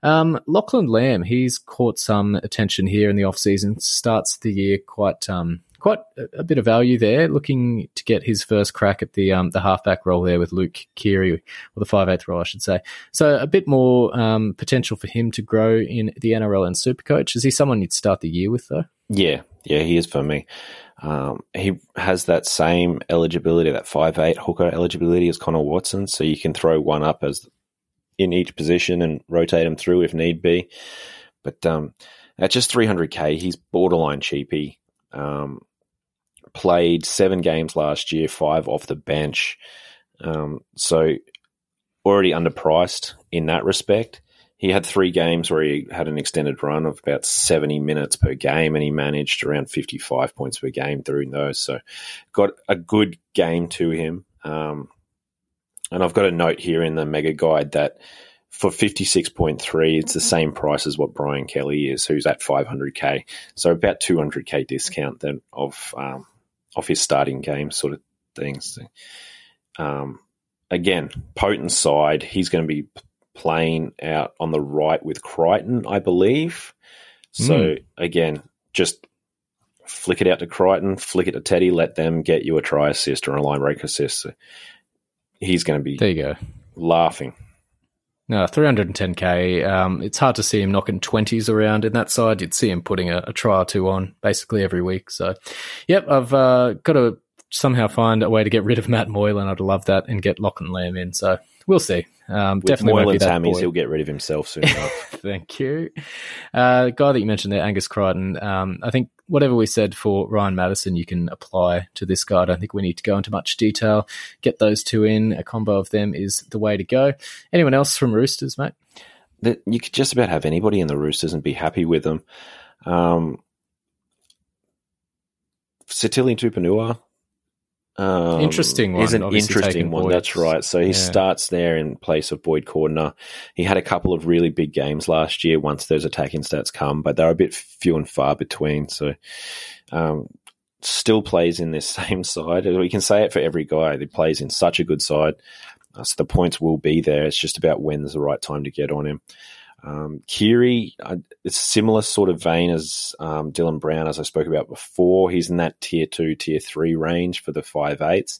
Um, Lachlan Lamb, he's caught some attention here in the off season. Starts the year quite um, quite a, bit of value there. Looking to get his first crack at the um, the halfback role there with Luke Keary, or the five eighth role, I should say. So a bit more um, potential for him to grow in the NRL and Supercoach. Is he someone you'd start the year with though? Yeah, yeah, he is for me. Um, he has that same eligibility, that five eight hooker eligibility as Connor Watson, so you can throw one up as in each position and rotate him through if need be. But um, at just 300k, he's borderline cheapy. Um, played seven games last year, five off the bench, um, so already underpriced in that respect. He had three games where he had an extended run of about 70 minutes per game, and he managed around 55 points per game during those. So, got a good game to him. Um, and I've got a note here in the mega guide that for 56.3, it's the same price as what Brian Kelly is, who's at 500k. So about 200k discount then of um, of his starting game sort of things. Um, again, potent side. He's going to be playing out on the right with Crichton, I believe. So again, just flick it out to Crichton, flick it to Teddy, let them get you a try assist or a line break assist. So he's going to be There you go. laughing. No, 310k. Um, it's hard to see him knocking 20s around in that side. You'd see him putting a, a try or two on basically every week. So, yep, I've uh, got to somehow find a way to get rid of Matt Moylan. I'd love that and get Lachlan Lamb in. So, we'll see. Um, With definitely won't be that hammies, boy. he'll get rid of himself soon enough. Thank you. Uh, guy that you mentioned there, Angus Crichton. Um, I think whatever we said for Ryan Matterson, you can apply to this guy. I don't think we need to go into much detail. Get those two in. A combo of them is the way to go. Anyone else from Roosters, mate? that you could just about have anybody in the Roosters and be happy with them. Um, Sitili Tupouniua. Um, Interesting one, Is an interesting one. That's right. So he Yeah. starts there in place of Boyd Cordner. He had a couple of really big games last year once those attacking stats come, but they're a bit few and far between. So um, still plays in this same side. We can say it for every guy. He plays in such a good side. Uh, so the points will be there. It's just about when's the right time to get on him. Um, Keary, uh, it's similar sort of vein as um, Dylan Brown, as I spoke about before. He's in that tier two, tier three range for the five eights.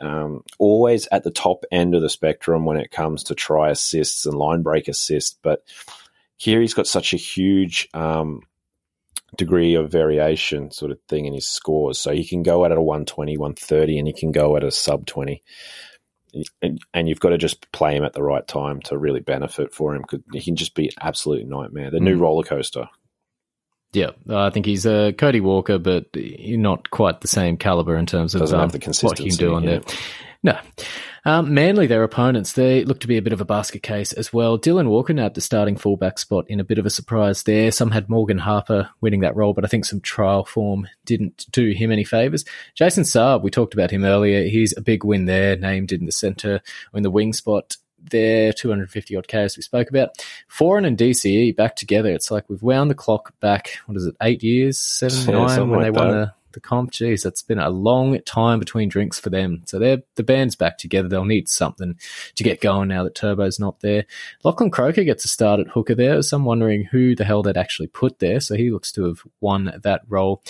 Um, always at the top end of the spectrum when it comes to try assists and line break assists. But Keary's got such a huge um, degree of variation sort of thing in his scores. So he can go at a 120, 130, and he can go at a sub 20 and, and you've got to just play him at the right time to really benefit for him. Because he can just be an absolute nightmare. The new Mm. roller coaster. Yeah, I think he's a Cody Walker, but not quite the same caliber in terms of um, the what he can do on yeah. there. No. Um, Manly, their opponents, they look to be a bit of a basket case as well. Dylan Walker nabbed the starting fullback spot in a bit of a surprise there. Some had Morgan Harper winning that role, but I think some trial form didn't do him any favours. Jason Saab, we talked about him earlier. He's a big win there, named in the centre or in the wing spot there, 250 odd K as we spoke about. Foran and DCE back together. It's like we've wound the clock back, what is it, eight years, seven, Yeah, nine, when like they won that. the the comp. Jeez, that's been a long time between drinks for them. So they're the band's back together. They'll need something to get going now that Turbo's not there. Lachlan Croker gets a start at hooker there. So I'm wondering who the hell they'd actually put there. So he looks to have won that role.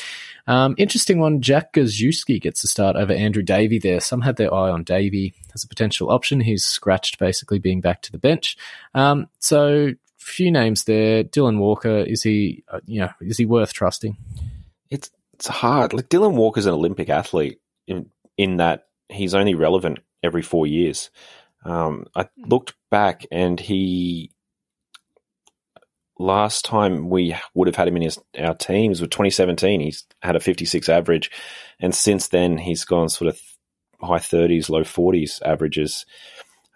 Um, interesting one. Jack Gosiewski gets a start over Andrew Davey there. Some had their eye on Davey as a potential option. He's scratched basically being back to the bench. Um, so few names there. Dylan Walker, is he, uh, you know, is he worth trusting? It's it's hard. Like Dylan Walker's an Olympic athlete in in that he's only relevant every four years. Um, I looked back and he last time we would have had him in his, our teams was 2017. He's had a 56 average, and since then he's gone sort of high 30s, low 40s averages.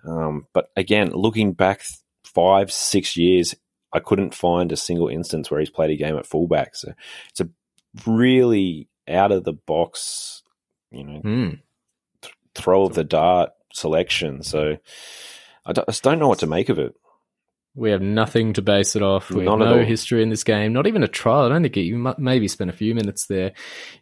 Um, but again, looking back five, six years, I couldn't find a single instance where he's played a game at fullback. So it's a really out of the box, you know, Hmm. throw of the dart selection. So I, I just don't know what to make of it. We have nothing to base it off. We have None at no all. history in this game, not even a trial. I don't think it, you maybe spent a few minutes there,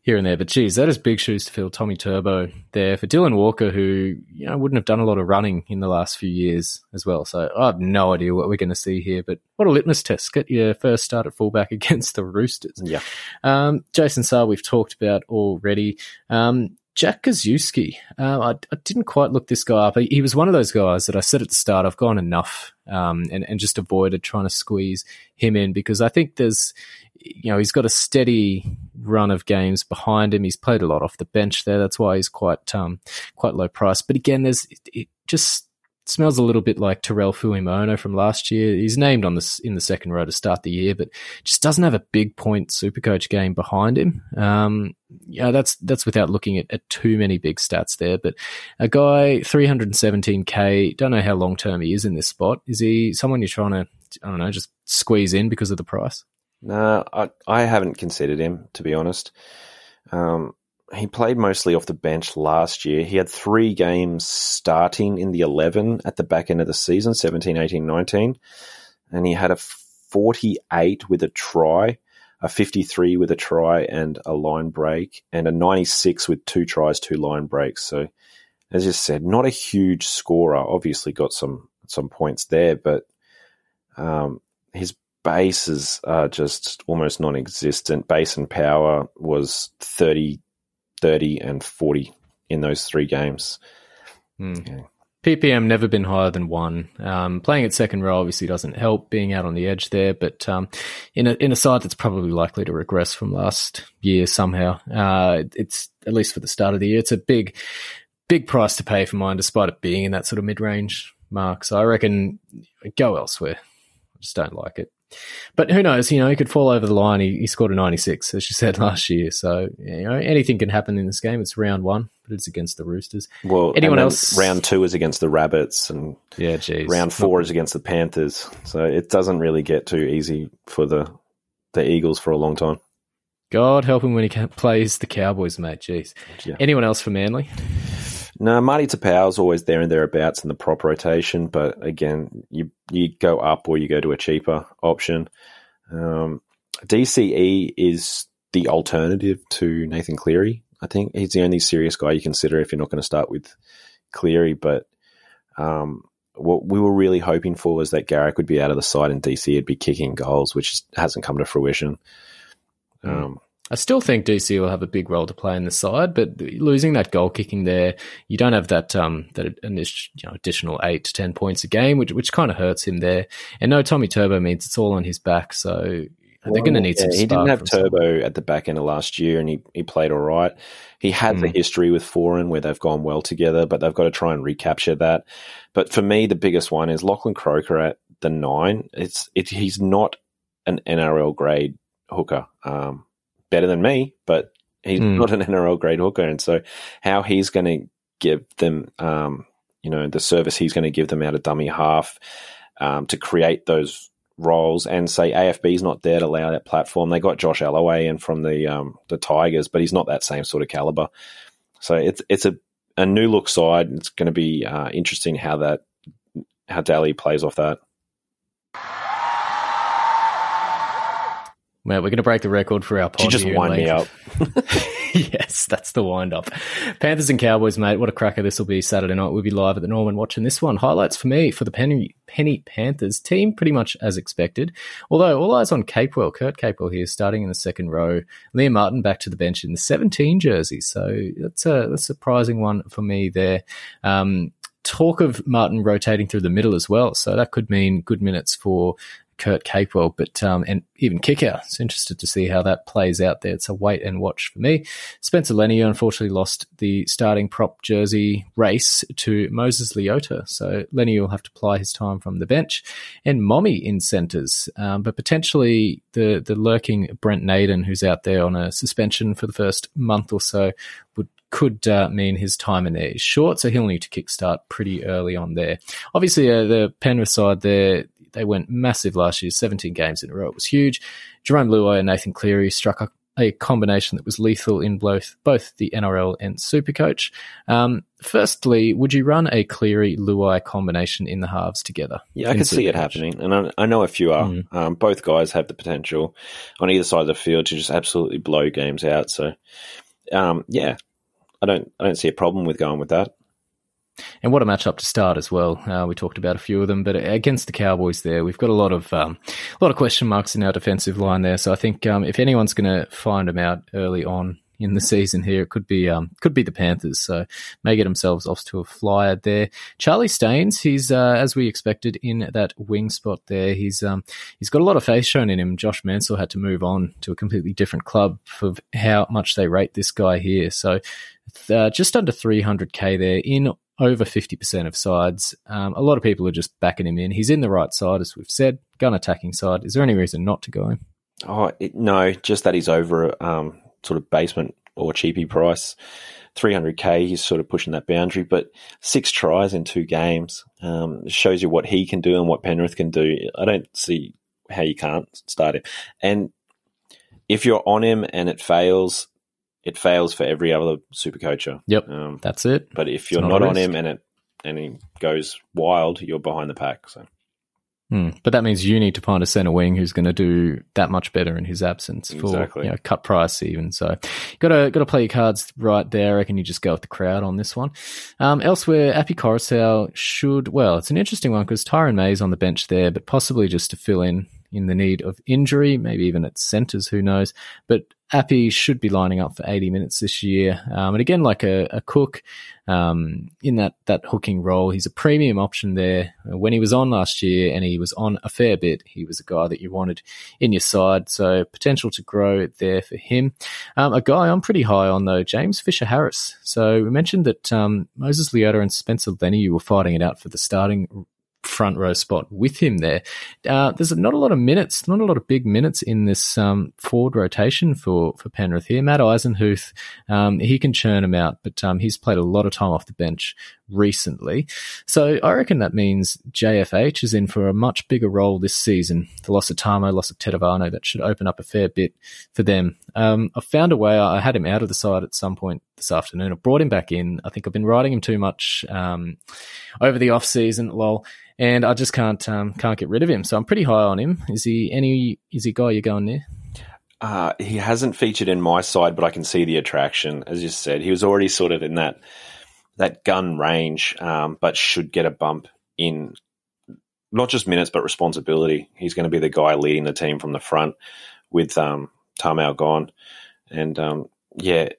here and there. But geez, that is big shoes to fill. Tommy Turbo there for Dylan Walker, who you know wouldn't have done a lot of running in the last few years as well. So I have no idea what we're going to see here. But what a litmus test! Get your first start at fullback against the Roosters. Yeah. Um, Jason Saab, we've talked about already. Um, Jack Gosiewski, uh, I, I didn't quite look this guy up. He, he was one of those guys that I said at the start, I've gone enough um, and, and just avoided trying to squeeze him in because I think there's, you know, he's got a steady run of games behind him. He's played a lot off the bench there. That's why he's quite um, quite low price. But again, there's it, it just smells a little bit like Tyrell Fuimaono from last year. He's named on this in the second row to start the year, but just doesn't have a big point supercoach game behind him. Um, yeah, that's that's without looking at, at too many big stats there. But a guy 317k, don't know how long term he is in this spot. Is he someone you're trying to I don't know just squeeze in because of the price? No, I, I haven't considered him, to be honest. Um, he played mostly off the bench last year. He had three games starting in the 11 at the back end of the season 17, 18, 19. And he had a 48 with a try, a 53 with a try and a line break, and a 96 with two tries, two line breaks. So, as you said, not a huge scorer. Obviously, got some some points there, but um, his bases are just almost non-existent. Base and power was 30, 30 and 40 in those three games. Hmm. Yeah. PPM never been higher than one. Um, playing at second row obviously doesn't help being out on the edge there, but um, in a in a side that's probably likely to regress from last year somehow. Uh, it's at least for the start of the year. It's a big big price to pay for mine, despite it being in that sort of mid range mark. So I reckon go elsewhere. I just don't like it. But who knows? You know, he could fall over the line. He, he scored a 96, as you said last year. So you know, anything can happen in this game. It's round one, but it's against the Roosters. Well, anyone else? Round two is against the Rabbits, and Yeah, geez. round four is against the Panthers. So it doesn't really get too easy for the the Eagles for a long time. God help him when he plays the Cowboys, mate. Jeez. Yeah. Anyone else for Manly? No, Marty Tapau's always there and thereabouts in the prop rotation, but again, you you go up or you go to a cheaper option. Um, DCE is the alternative to Nathan Cleary. I think he's the only serious guy you consider if you're not going to start with Cleary. But um, what we were really hoping for was that Garrick would be out of the side and DC would be kicking goals, which hasn't come to fruition. Um, I still think DC will have a big role to play in the side, but losing that goal kicking there, you don't have that um that you know, additional eight to ten points a game, which which kind of hurts him there. And no Tommy Turbo means it's all on his back, so they're going to need Yeah, some. He didn't have from someone. Turbo at the back end of last year, and he, he played all right. He had the Mm. history with Foran where they've gone well together, but they've got to try and recapture that. But for me, the biggest one is Lachlan Croker at the nine. It's it, he's not an NRL grade hooker. Um, better than me, but he's Mm. not an NRL grade hooker, and so how he's going to give them, um, you know, the service he's going to give them out of dummy half um, to create those roles and say AFB's not there to allow that platform. They got Josh Aloiai in from the um, the Tigers, but he's not that same sort of caliber. So it's it's a, a new look side. It's going to be uh, interesting how that how Daly plays off that. Well, we're going to break the record for our pod. You just wind me up? yes, that's the wind up. Panthers and Cowboys, mate. What a cracker this will be Saturday night. We'll be live at the Norman watching this one. Highlights for me for the Penny, Penny Panthers team, pretty much as expected. Although all eyes on Capewell, Kurt Capewell here, starting in the second row. Liam Martin back to the bench in the 17 jersey. So that's a, that's a surprising one for me there. Um, talk of Martin rotating through the middle as well. So that could mean good minutes for Kurt Capewell, but um, and even Kicker. It's interested to see how that plays out there. It's a wait and watch for me. Spencer Leniu unfortunately lost the starting prop jersey race to Moses Leota, so Lenny will have to ply his time from the bench. And Mommy in centres, um, but potentially the the lurking Brent Naden, who's out there on a suspension for the first month or so, would could uh, mean his time in there is short, so he'll need to kickstart pretty early on there. Obviously, uh, the Penrith side there, they went massive last year, 17 games in a row. It was huge. Jarome Luai and Nathan Cleary struck a, a combination that was lethal in both both the NRL and Supercoach. Um, firstly, would you run a Cleary Luai combination in the halves together? Yeah, I can see it happening, and I, I know a few are. Mm. Um, both guys have the potential on either side of the field to just absolutely blow games out. So, um, yeah, I don't, I don't see a problem with going with that. And what a matchup to start as well. Uh, we talked about a few of them, but against the Cowboys, there we've got a lot of um, a lot of question marks in our defensive line there. So I think um, if anyone's going to find them out early on in the season here, it could be um, could be the Panthers. So may get themselves off to a flyer there. Charlie Staines, he's uh, as we expected in that wing spot there. He's um, he's got a lot of faith shown in him. Josh Mansour had to move on to a completely different club for how much they rate this guy here. So uh, just under 300k there in over 50% of sides. Um, a lot of people are just backing him in. He's in the right side, as we've said, gun attacking side. Is there any reason not to go? Oh it, no, just that he's over um, sort of basement or cheapy price. 300k, he's sort of pushing that boundary, but six tries in two games um, shows you what he can do and what Penrith can do. I don't see how you can't start him. And if you're on him and it fails, it fails for every other super coacher. Yep. Um, That's it. but if you're not not, on him and it and he goes wild, you're behind the pack. So Hmm. But that means you need to find a centre wing who's going to do that much better in his absence for Exactly. you know, cut price even. So got to got to play your cards right there. I reckon you just go with the crowd on this one. Um, elsewhere, Appy Koroisau should well. It's an interesting one because Tyrone May's on the bench there, but possibly just to fill in in the need of injury, maybe even at centres, who knows. But Appy should be lining up for 80 minutes this year. Um, and again, like a, a Cook um, in that, that hooking role, he's a premium option there. When he was on last year and he was on a fair bit, he was a guy that you wanted in your side. So potential to grow there for him. Um, a guy I'm pretty high on though, James Fisher Harris. So we mentioned that um, Moses Leota and Spencer Lenny were fighting it out for the starting front row spot with him there. Uh, there's not a lot of minutes, not a lot of big minutes in this um, forward rotation for, for Penrith here. Matt Eisenhuth, um, he can churn them out, but um, he's played a lot of time off the bench recently. So I reckon that means JFH is in for a much bigger role this season. The loss of Tamo, loss of Tetevano, that should open up a fair bit for them. Um, I found a way, I had him out of the side at some point this afternoon. I brought him back in. I think I've been riding him too much um, over the off season, lol and I just can't um, can't get rid of him. So I'm pretty high on him. Is he any? Is he guy you're going there? Uh, he hasn't featured in my side, but I can see the attraction. As you said, he was already sort of in that that gun range, um, but should get a bump in not just minutes but responsibility. He's going to be the guy leading the team from the front with um, Tamou gone, and um, yeah,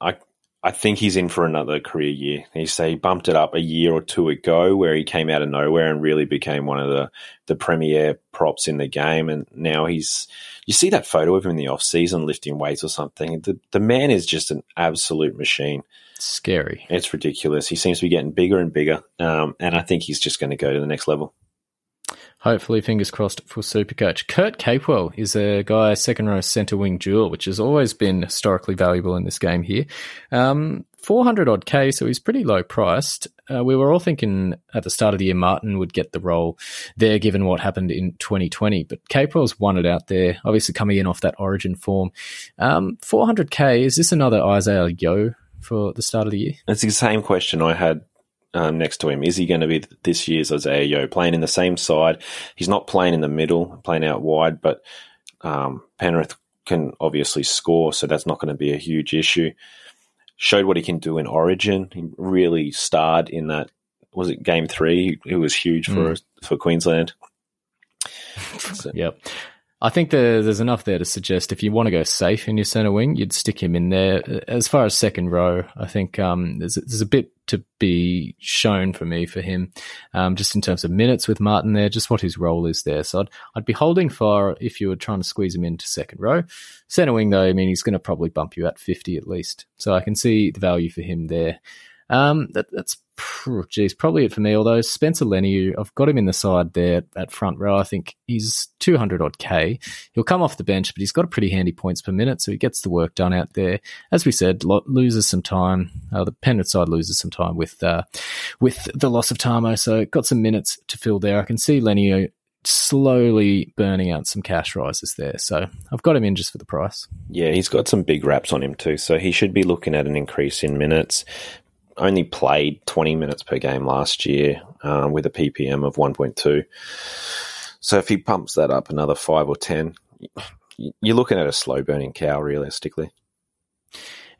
I I think he's in for another career year. He say he bumped it up a year or two ago, where he came out of nowhere and really became one of the the premier props in the game. And now he's you see that photo of him in the off season lifting weights or something. The the man is just an absolute machine. Scary. It's ridiculous. He seems to be getting bigger and bigger, um, and I think he's just going to go to the next level. Hopefully, fingers crossed for Supercoach. Kurt Capewell is a guy, second row centre wing duel, which has always been historically valuable in this game here. Um, 400 odd K, so he's pretty low priced. Uh, we were all thinking at the start of the year Martin would get the role there given what happened in 2020, but Capewell's won it out there, obviously coming in off that origin form. Um, 400K, is this another Isaiah Yeo for the start of the year? It's the same question I had um, next to him. Is he going to be this year's Isaiah Yeo playing in the same side? He's not playing in the middle, playing out wide, but um, Penrith can obviously score, so that's not going to be a huge issue. Showed what he can do in Origin. He really starred in that. Was it Game Three? It was huge for for Queensland. So- Yep. I think there, there's enough there to suggest if you want to go safe in your centre wing, you'd stick him in there. As far as second row, I think um, there's, there's a bit to be shown for me for him, um, just in terms of minutes with Martin there, just what his role is there. So I'd, I'd be holding fire if you were trying to squeeze him into second row. Centre wing, though, I mean, he's going to probably bump you at 50 at least. So I can see the value for him there. Um, that, that's geez, probably it for me. Although Spencer Leniu, I've got him in the side there at front row. I think he's 200 odd K. He'll come off the bench, but he's got a pretty handy points per minute, so he gets the work done out there. As we said, lo- loses some time. Uh, the Penrith side loses some time with uh, with the loss of Tamou, so got some minutes to fill there. I can see Leniu slowly burning out some cash rises there, so I've got him in just for the price. Yeah, he's got some big wraps on him too, so he should be looking at an increase in minutes. Only played 20 minutes per game last year um, with a PPM of 1.2. So if he pumps that up another five or 10, you're looking at a slow burning cow realistically.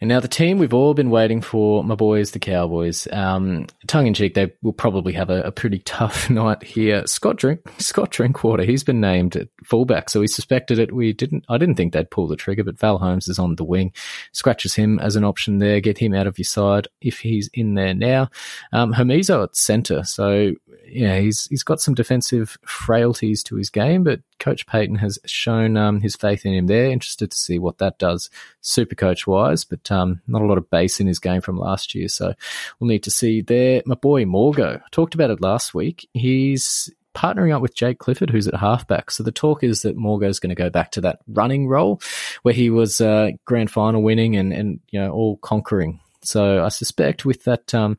And now the team we've all been waiting for, my boys, the Cowboys. Um, tongue in cheek, they will probably have a, a pretty tough night here. Scott Drink, Scott Drinkwater, he's been named at fullback, so we suspected it. We didn't. I didn't think they'd pull the trigger, but Val Holmes is on the wing. Scratches him as an option there. Get him out of your side if he's in there now. Um, Hamiso at centre, so yeah, he's he's got some defensive frailties to his game, but Coach Payten has shown um, his faith in him there. Interested to see what that does, super coach wise, but um, not a lot of base in his game from last year. So we'll need to see there. My boy Morgo, talked about it last week. He's partnering up with Jake Clifford, who's at halfback. So the talk is that Morgo's going to go back to that running role where he was uh, grand final winning and, and you know all conquering. So I suspect with that um,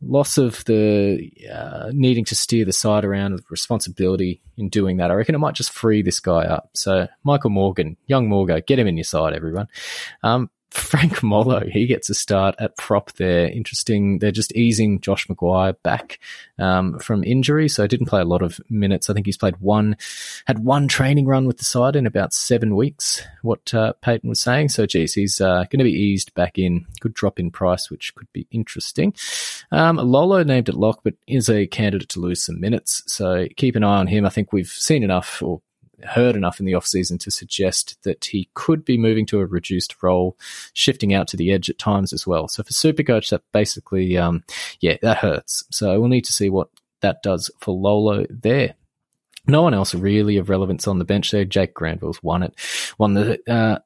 loss of the uh, needing to steer the side around, responsibility in doing that, I reckon it might just free this guy up. So Michael Morgan, young Morgo, get him in your side, everyone. Um, Frank Molo, he gets a start at prop there. Interesting. They're just easing Josh McGuire back um, from injury, so didn't play a lot of minutes. I think he's played one, had one training run with the side in about seven weeks. What uh, Payten was saying. So, geez, he's uh, going to be eased back in. Good drop in price, which could be interesting. Um, Lolo named at lock, but is a candidate to lose some minutes. So keep an eye on him. I think we've seen enough or heard enough in the offseason to suggest that he could be moving to a reduced role, shifting out to the edge at times as well. So for Supercoach, that basically, um, yeah, that hurts. So we'll need to see what that does for Lolo there. No one else really of relevance on the bench there. Jake Granville's won it, won the uh,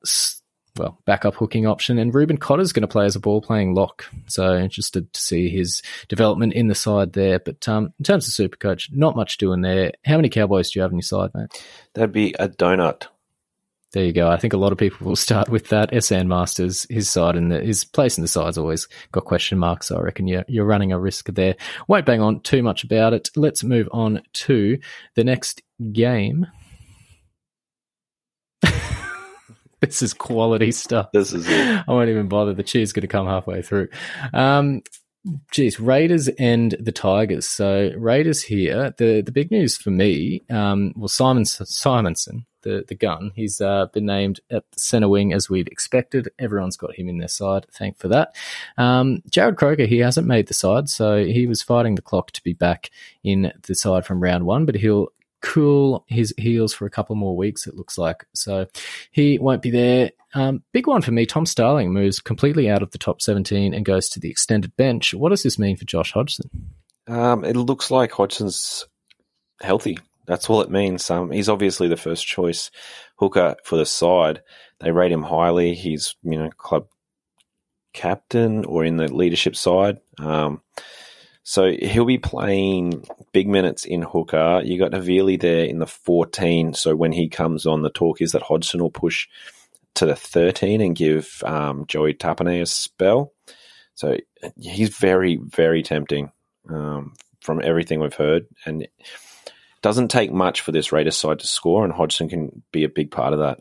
well, backup hooking option. And Reuben Cotter's going to play as a ball playing lock. So interested to see his development in the side there. But um, in terms of super coach, not much doing there. How many Cowboys do you have on your side, mate? That'd be a donut. There you go. I think a lot of people will start with that. Esan Marsters, his side and his place in the side's always got question marks. So I reckon you're, you're running a risk there. Won't bang on too much about it. Let's move on to the next game. this is quality stuff. This is it. I won't even bother. The cheer's going to come halfway through. Um, geez, Raiders and the Tigers. So Raiders here. The the big news for me, um, well, Simon Simonson, the the gun, he's uh, been named at the centre wing as we'd expected. Everyone's got him in their side. Thank for that. Um, Jarrod Croker, he hasn't made the side, so he was fighting the clock to be back in the side from round one, but he'll cool his heels for a couple more weeks, it looks like. So he won't be there. Um, big one for me Tom Starling moves completely out of the top 17 and goes to the extended bench. What does this mean for Josh Hodgson? Um, it looks like Hodgson's healthy. That's all it means. Um, he's obviously the first choice hooker for the side. They rate him highly. He's, you know, club captain or in the leadership side. Um, so he'll be playing big minutes in hooker. You got Havili there in the 14. So when he comes on, the talk is that Hodgson will push to the 13 and give um, Joey Tapine a spell. So he's very, very tempting um, from everything we've heard. And it doesn't take much for this Raiders side to score, and Hodgson can be a big part of that.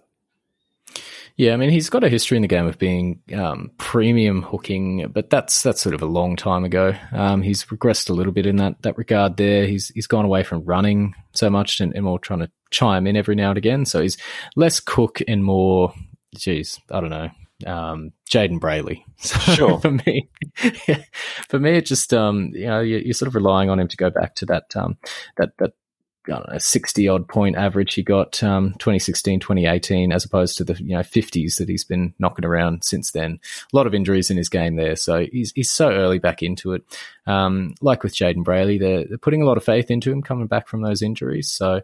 Yeah, I mean he's got a history in the game of being um, premium hooking, but that's that's sort of a long time ago. Um, he's regressed a little bit in that that regard. There, he's he's gone away from running so much and, and more trying to chime in every now and again. So he's less cook and more, geez, I don't know, um, Jayden Brailey. So Sure. for me, yeah, for me, it just um, you know you, you're sort of relying on him to go back to that um, that that I don't know, 60 odd point average he got um, 2016, 2018, as opposed to the you know 50s that he's been knocking around since then. A lot of injuries in his game there, so he's he's so early back into it. Um, like with Jayden Brailey, they're, they're putting a lot of faith into him coming back from those injuries. So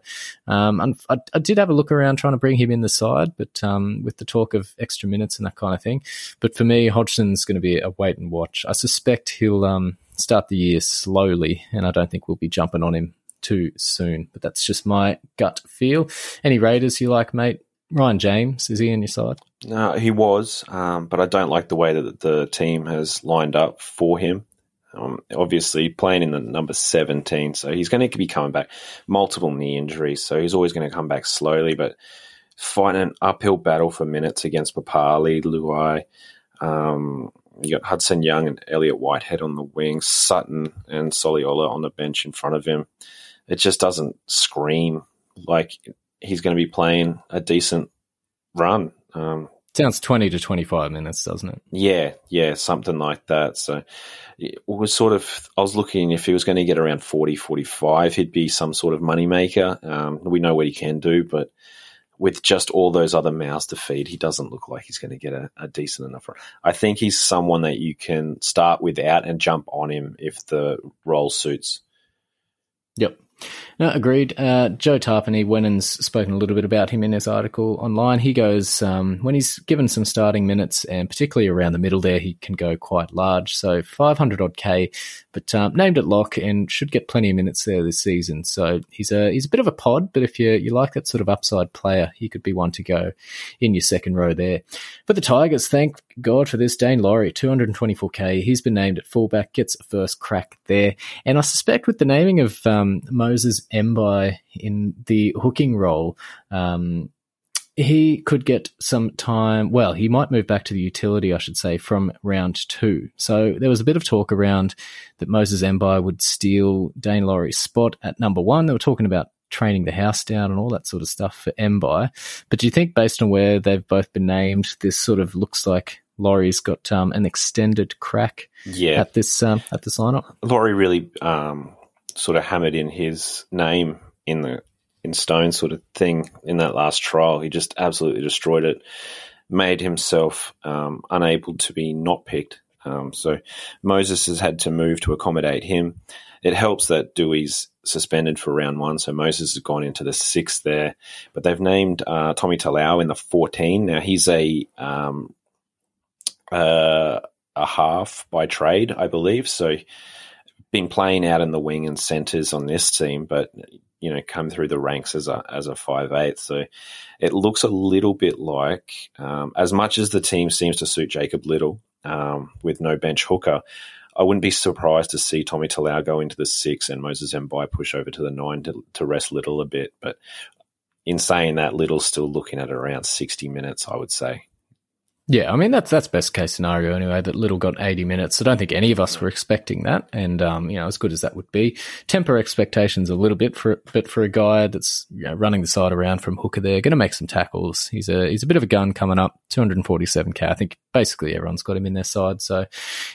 um, I, I did have a look around trying to bring him in the side, but um, with the talk of extra minutes and that kind of thing. But for me, Hodgson's going to be a wait and watch. I suspect he'll um, start the year slowly, and I don't think we'll be jumping on him too soon. But that's just my gut feel. Any Raiders you like, mate? Ryan James, is he on your side? No, he was, um, but I don't like the way that the team has lined up for him. Um, obviously, playing in the number 17, so he's going to be coming back. Multiple knee injuries, so he's always going to come back slowly, but fighting an uphill battle for minutes against Papali, Luai. Um, you got Hudson Young and Elliot Whitehead on the wing, Sutton and Soliola on the bench in front of him. It just doesn't scream like he's going to be playing a decent run. Um, Sounds 20 to 25 minutes, doesn't it? yeah, yeah, something like that. So it was sort of, I was looking if he was going to get around 40, 45, he'd be some sort of moneymaker. Um, we know what he can do, but with just all those other mouths to feed, he doesn't look like he's going to get a, a decent enough run. I think he's someone that you can start without and jump on him if the role suits. Yep. No, agreed. Uh, Joe Tapine, Wennon's spoken a little bit about him in his article online. He goes, um, when he's given some starting minutes, and particularly around the middle there, he can go quite large. So 500 odd K, but um, named at lock and should get plenty of minutes there this season. So he's a he's a bit of a pod, but if you you like that sort of upside player, he could be one to go in your second row there. But the Tigers, thank God for this. Daine Laurie, 224k. He's been named at fullback, gets a first crack there. And I suspect with the naming of um, Moses Mbye in the hooking role, um, he could get some time. Well, he might move back to the utility, I should say, from round two. So there was a bit of talk around that Moses Mbye would steal Daine Laurie's spot at number one. They were talking about training the house down and all that sort of stuff for Mbye. But do you think, based on where they've both been named, this sort of looks like Laurie's got um, an extended crack Yeah. at this um, at this lineup? Laurie really um, sort of hammered in his name in the in stone sort of thing in that last trial. He just absolutely destroyed it, made himself um, unable to be not picked. Um, so Moses has had to move to accommodate him. It helps that Dewey's suspended for round one, so Moses has gone into the sixth there. But they've named uh, Tommy Talau in the 14. Now he's a um, uh, a half by trade, I believe. So been playing out in the wing and centres on this team, but you know, come through the ranks as a as a five eight. So it looks a little bit like, um, as much as the team seems to suit Jacob Liddle um, with no bench hooker. I wouldn't be surprised to see Tommy Talau go into the six and Moses Mbye push over to the nine to, to rest Liddle a bit. But in saying that, Liddle's still looking at around 60 minutes, I would say. Yeah, I mean that's that's best case scenario anyway. That Liddle got eighty minutes. I don't think any of us were expecting that, and um, you know, as good as that would be, temper expectations a little bit for but for a guy that's you know, running the side around from hooker there, going to make some tackles. He's a he's a bit of a gun coming up. Two hundred and forty seven k. I think basically everyone's got him in their side, so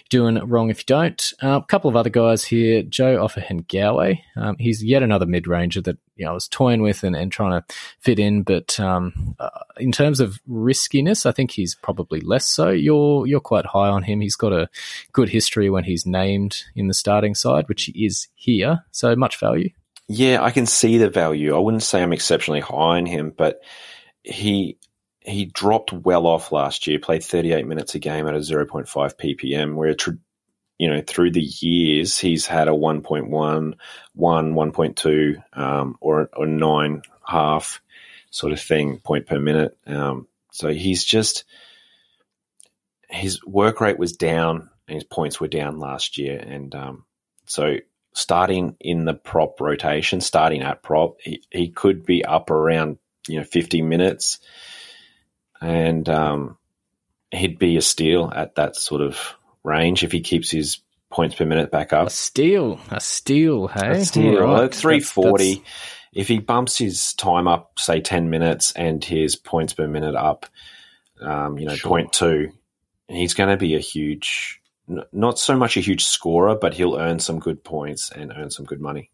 doing wrong if you don't. Uh, a couple of other guys here, Joe Ofahengaue. Um, he's yet another mid ranger that you know I was toying with and, and trying to fit in, but um, uh, in terms of riskiness, I think he's probably less so. You're you're quite high on him. He's got a good history when he's named in the starting side, which he is here. So much value. Yeah, I can see the value. I wouldn't say I'm exceptionally high on him, but he he dropped well off last year. Played 38 minutes a game at a 0.5 ppm, where you know through the years he's had a 1.1, 1, 1.2, um, or or nine half sort of thing point per minute. Um, so he's just his work rate was down and his points were down last year, and um, so starting in the prop rotation, starting at prop, he, he could be up around you know 50 minutes, and um, he'd be a steal at that sort of range if he keeps his points per minute back up. A steal, a steal. Hey, A steal, right. 340. That's- If he bumps his time up, say 10 minutes, and his points per minute up, um, you know, Sure. point two, he's going to be a huge, not so much a huge scorer, but he'll earn some good points and earn some good money.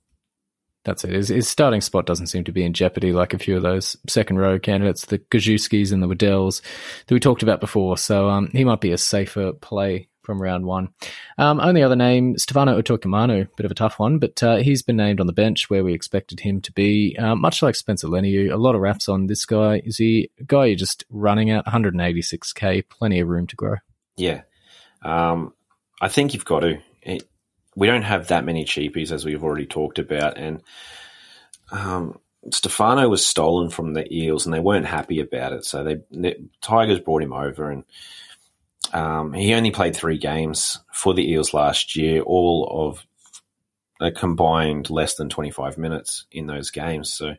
That's it. His, his starting spot doesn't seem to be in jeopardy like a few of those second row candidates, the Gajewskis and the Waddells that we talked about before. So um, he might be a safer play from round one. Um, only other name, Stefano Utoikamanu, bit of a tough one, but uh, he's been named on the bench where we expected him to be. Uh, much like Spencer Leniu, a lot of raps on this guy. Is he a guy you're just running at 186k, plenty of room to grow? Yeah. Um, I think you've got to. It, we don't have that many cheapies, as we've already talked about. And um, Stefano was stolen from the Eels, and they weren't happy about it. So they, the Tigers brought him over, and um, he only played three games for the Eels last year, all of a combined less than 25 minutes in those games. So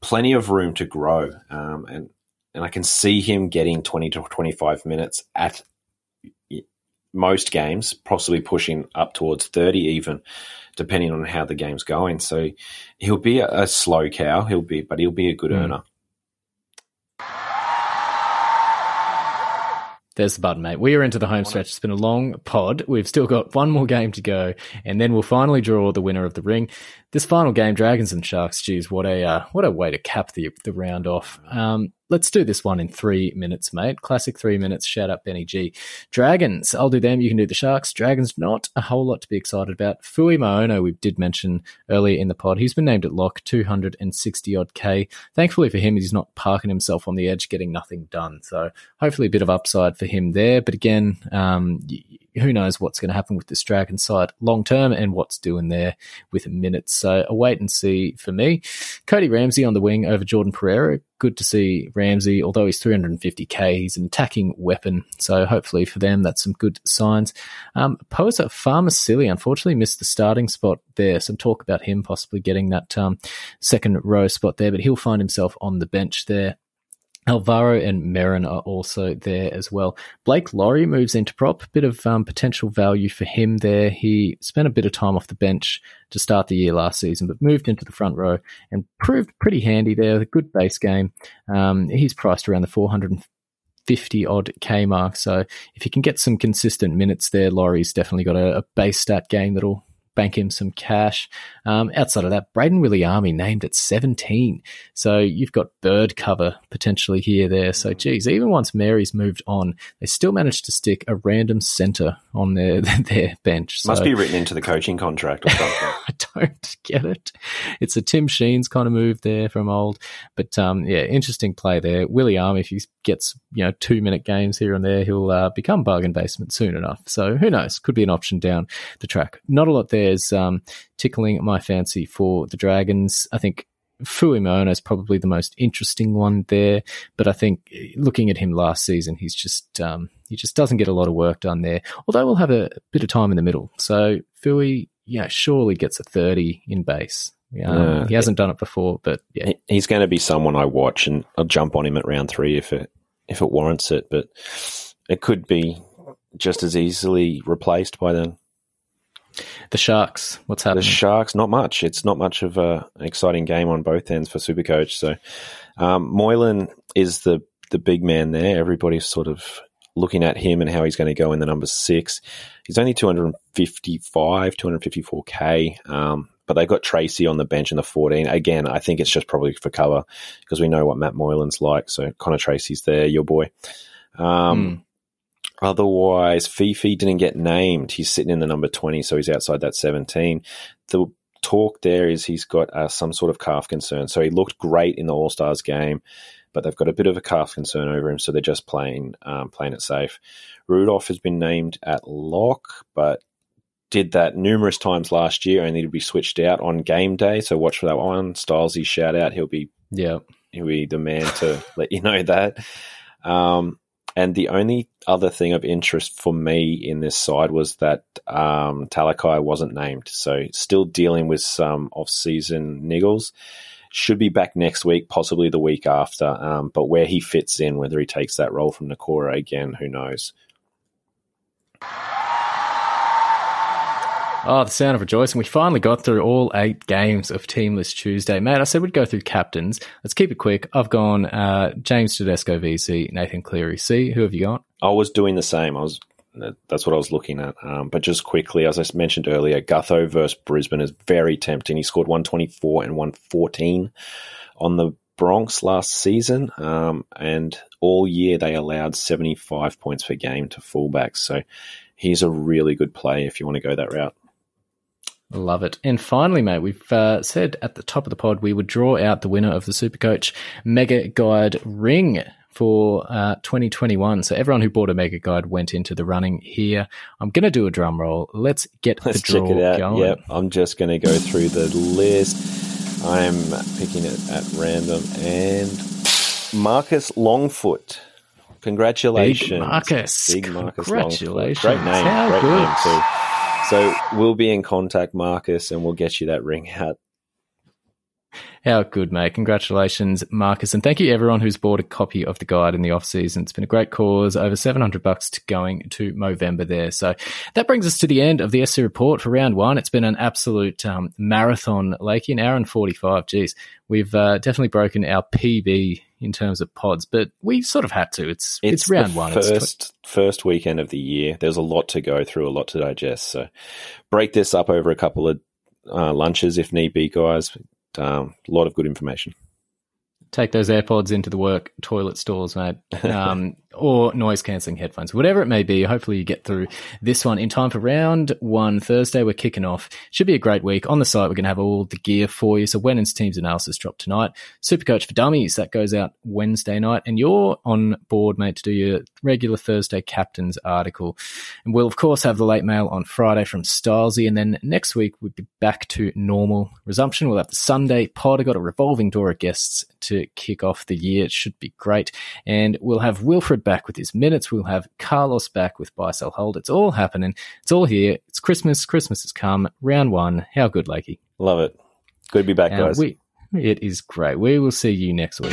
plenty of room to grow. Um, and, and I can see him getting 20 to 25 minutes at most games, possibly pushing up towards 30 even, depending on how the game's going. So he'll be a, a slow cow, he'll be, but he'll be a good Mm. earner. There's the button, mate. We are into the home stretch. It's been a long pod. We've still got one more game to go, and then we'll finally draw the winner of the ring. This final game, Dragons and Sharks. Geez, what a uh, what a way to cap the the round off. Um, let's do this one in three minutes, mate. Classic three minutes. Shout out Benny G. Dragons. I'll do them. You can do the Sharks. Dragons. Not a whole lot to be excited about. Fuimaono, we did mention earlier in the pod. He's been named at lock, two hundred and sixty odd k. Thankfully for him, he's not parking himself on the edge, getting nothing done. So hopefully a bit of upside for him there. But again, um, who knows what's going to happen with this Dragon side long term and what's doing there with minutes. So a wait and see for me. Cody Ramsey on the wing over Jordan Pereira. Good to see Ramsey, although he's 350k, he's an attacking weapon. So hopefully for them, that's some good signs. Um, Poasa Faamausili unfortunately missed the starting spot there. Some talk about him possibly getting that um, second row spot there, but he'll find himself on the bench there. Alvaro and Merrin are also there as well. Blake Lawrie moves into prop, bit of um, potential value for him there. He spent a bit of time off the bench to start the year last season, but moved into the front row and proved pretty handy there. A good base game. Um, he's priced around the 450 odd K mark. So if you can get some consistent minutes there, Lawrie's definitely got a, a base stat game that'll bank him some cash. Um, outside of that, Brayden Wiliame named at 17. So you've got bird cover potentially here, there. So, geez, even once Mary's moved on, they still managed to stick a random centre on their, their bench. Must So- be written into the coaching contract or something. I don't get it. It's a Tim Sheen's kind of move there from old, but um, yeah, interesting play there. Willie Arm, if he gets you know two minute games here and there, he'll uh, become bargain basement soon enough. So who knows? Could be an option down the track. Not a lot there's um, tickling my fancy for the Dragons. I think. Fuimaono is probably the most interesting one there, but I think eh, looking at him last season, he's just um, he just doesn't get a lot of work done there. Although we'll have a bit of time in the middle, so Fui, yeah, surely gets a thirty in base. Um, Yeah. he hasn't done it before, but yeah, He's going to be someone I watch, and I'll jump on him at round three if it if it warrants it. But it could be just as easily replaced by then. The Sharks. What's happening? The? Sharks, not much. It's not much of a, an exciting game on both ends for Supercoach. So um, Moylan is the the big man there. Everybody's sort of looking at him and how he's going to go in the number six. He's only 255, 254k. Um, but they've got Tracey on the bench in the 14. Again, I think it's just probably for cover because we know what Matt Moylan's like. So Connor Tracey's there, your boy. Um, Otherwise, Fifi didn't get named. He's sitting in the number 20, so he's outside that 17. The talk there is he's got uh, some sort of calf concern. So he looked great in the All Stars game, but they've got a bit of a calf concern over him, so they're just playing um, playing it safe. Rudolph has been named at lock, but did that numerous times last year, only to be switched out on game day. So watch for that one. Stylesy shout out. He'll be Yeah, he'll be the man to let you know that. Um, and the only other thing of interest for me in this side was that um, Talakai wasn't named. So still dealing with some off-season niggles. Should be back next week, possibly the week after. Um, but where he fits in, whether he takes that role from Nikora again, who knows? Oh, the sound of rejoicing. We finally got through all eight games of Teamless Tuesday. Mate, I said we'd go through captains. Let's keep it quick. I've gone uh, James Tedesco VC, Nathan Cleary C. Who have you got? I was doing the same. I was that's what I was looking at. Um, but just quickly, as I mentioned earlier, Gutho versus Brisbane is very tempting. He scored 124 and 114 on the Bronx last season, um, and all year they allowed 75 points per game to fullbacks. So he's a really good play if you want to go that route. Love it. And finally, mate, we've uh, said at the top of the pod we would draw out the winner of the Supercoach Mega Guide Ring for uh, 2021. So everyone who bought a Mega Guide went into the running here. I'm going to do a drum roll. Let's get Let's the draw check it out. going. Yep, I'm just going to go through the list. I'm picking it at random, and Marcus Longfoot. Congratulations, Big Marcus. Big Marcus Congratulations. Longfoot. Great name. How great good. name too. So we'll be in contact, Marcus, and we'll get you that ring out. How good, mate. Congratulations, Marcus. And thank you everyone who's bought a copy of the guide in the off season. It's been a great cause. Over 700 bucks to going to Movember there. So that brings us to the end of the SC report for round one. It's been an absolute um, marathon, Lakey, an hour and 45. Geez, we've uh, definitely broken our PB in terms of pods, but we sort of had to. It's, it's, round the one. It's tw- First, first weekend of the year. There's a lot to go through, a lot to digest. So break this up over a couple of uh, lunches if need be, guys. Um, a lot of good information. Take those AirPods into the work toilet stalls, mate, um, or noise cancelling headphones, whatever it may be. Hopefully, you get through this one in time for round one Thursday. We're kicking off. Should be a great week. On the site, we're going to have all the gear for you. So, Wennon's team's analysis drop tonight. Supercoach for Dummies that goes out Wednesday night, and you're on board, mate, to do your regular Thursday captains article. And we'll of course have the late mail on Friday from Stylesy, and then next week we'll be back to normal resumption. We'll have the Sunday pod. I've got a revolving door of guests to kick off the year. It should be great. And we'll have Wilfred back with his minutes. We'll have Carlos back with buy, sell, hold. It's all happening. It's all here. It's Christmas. Christmas has come. Round one. How good, Lakey? Love it. Good to be back, Uh, guys. we, it is great. We will see you next week.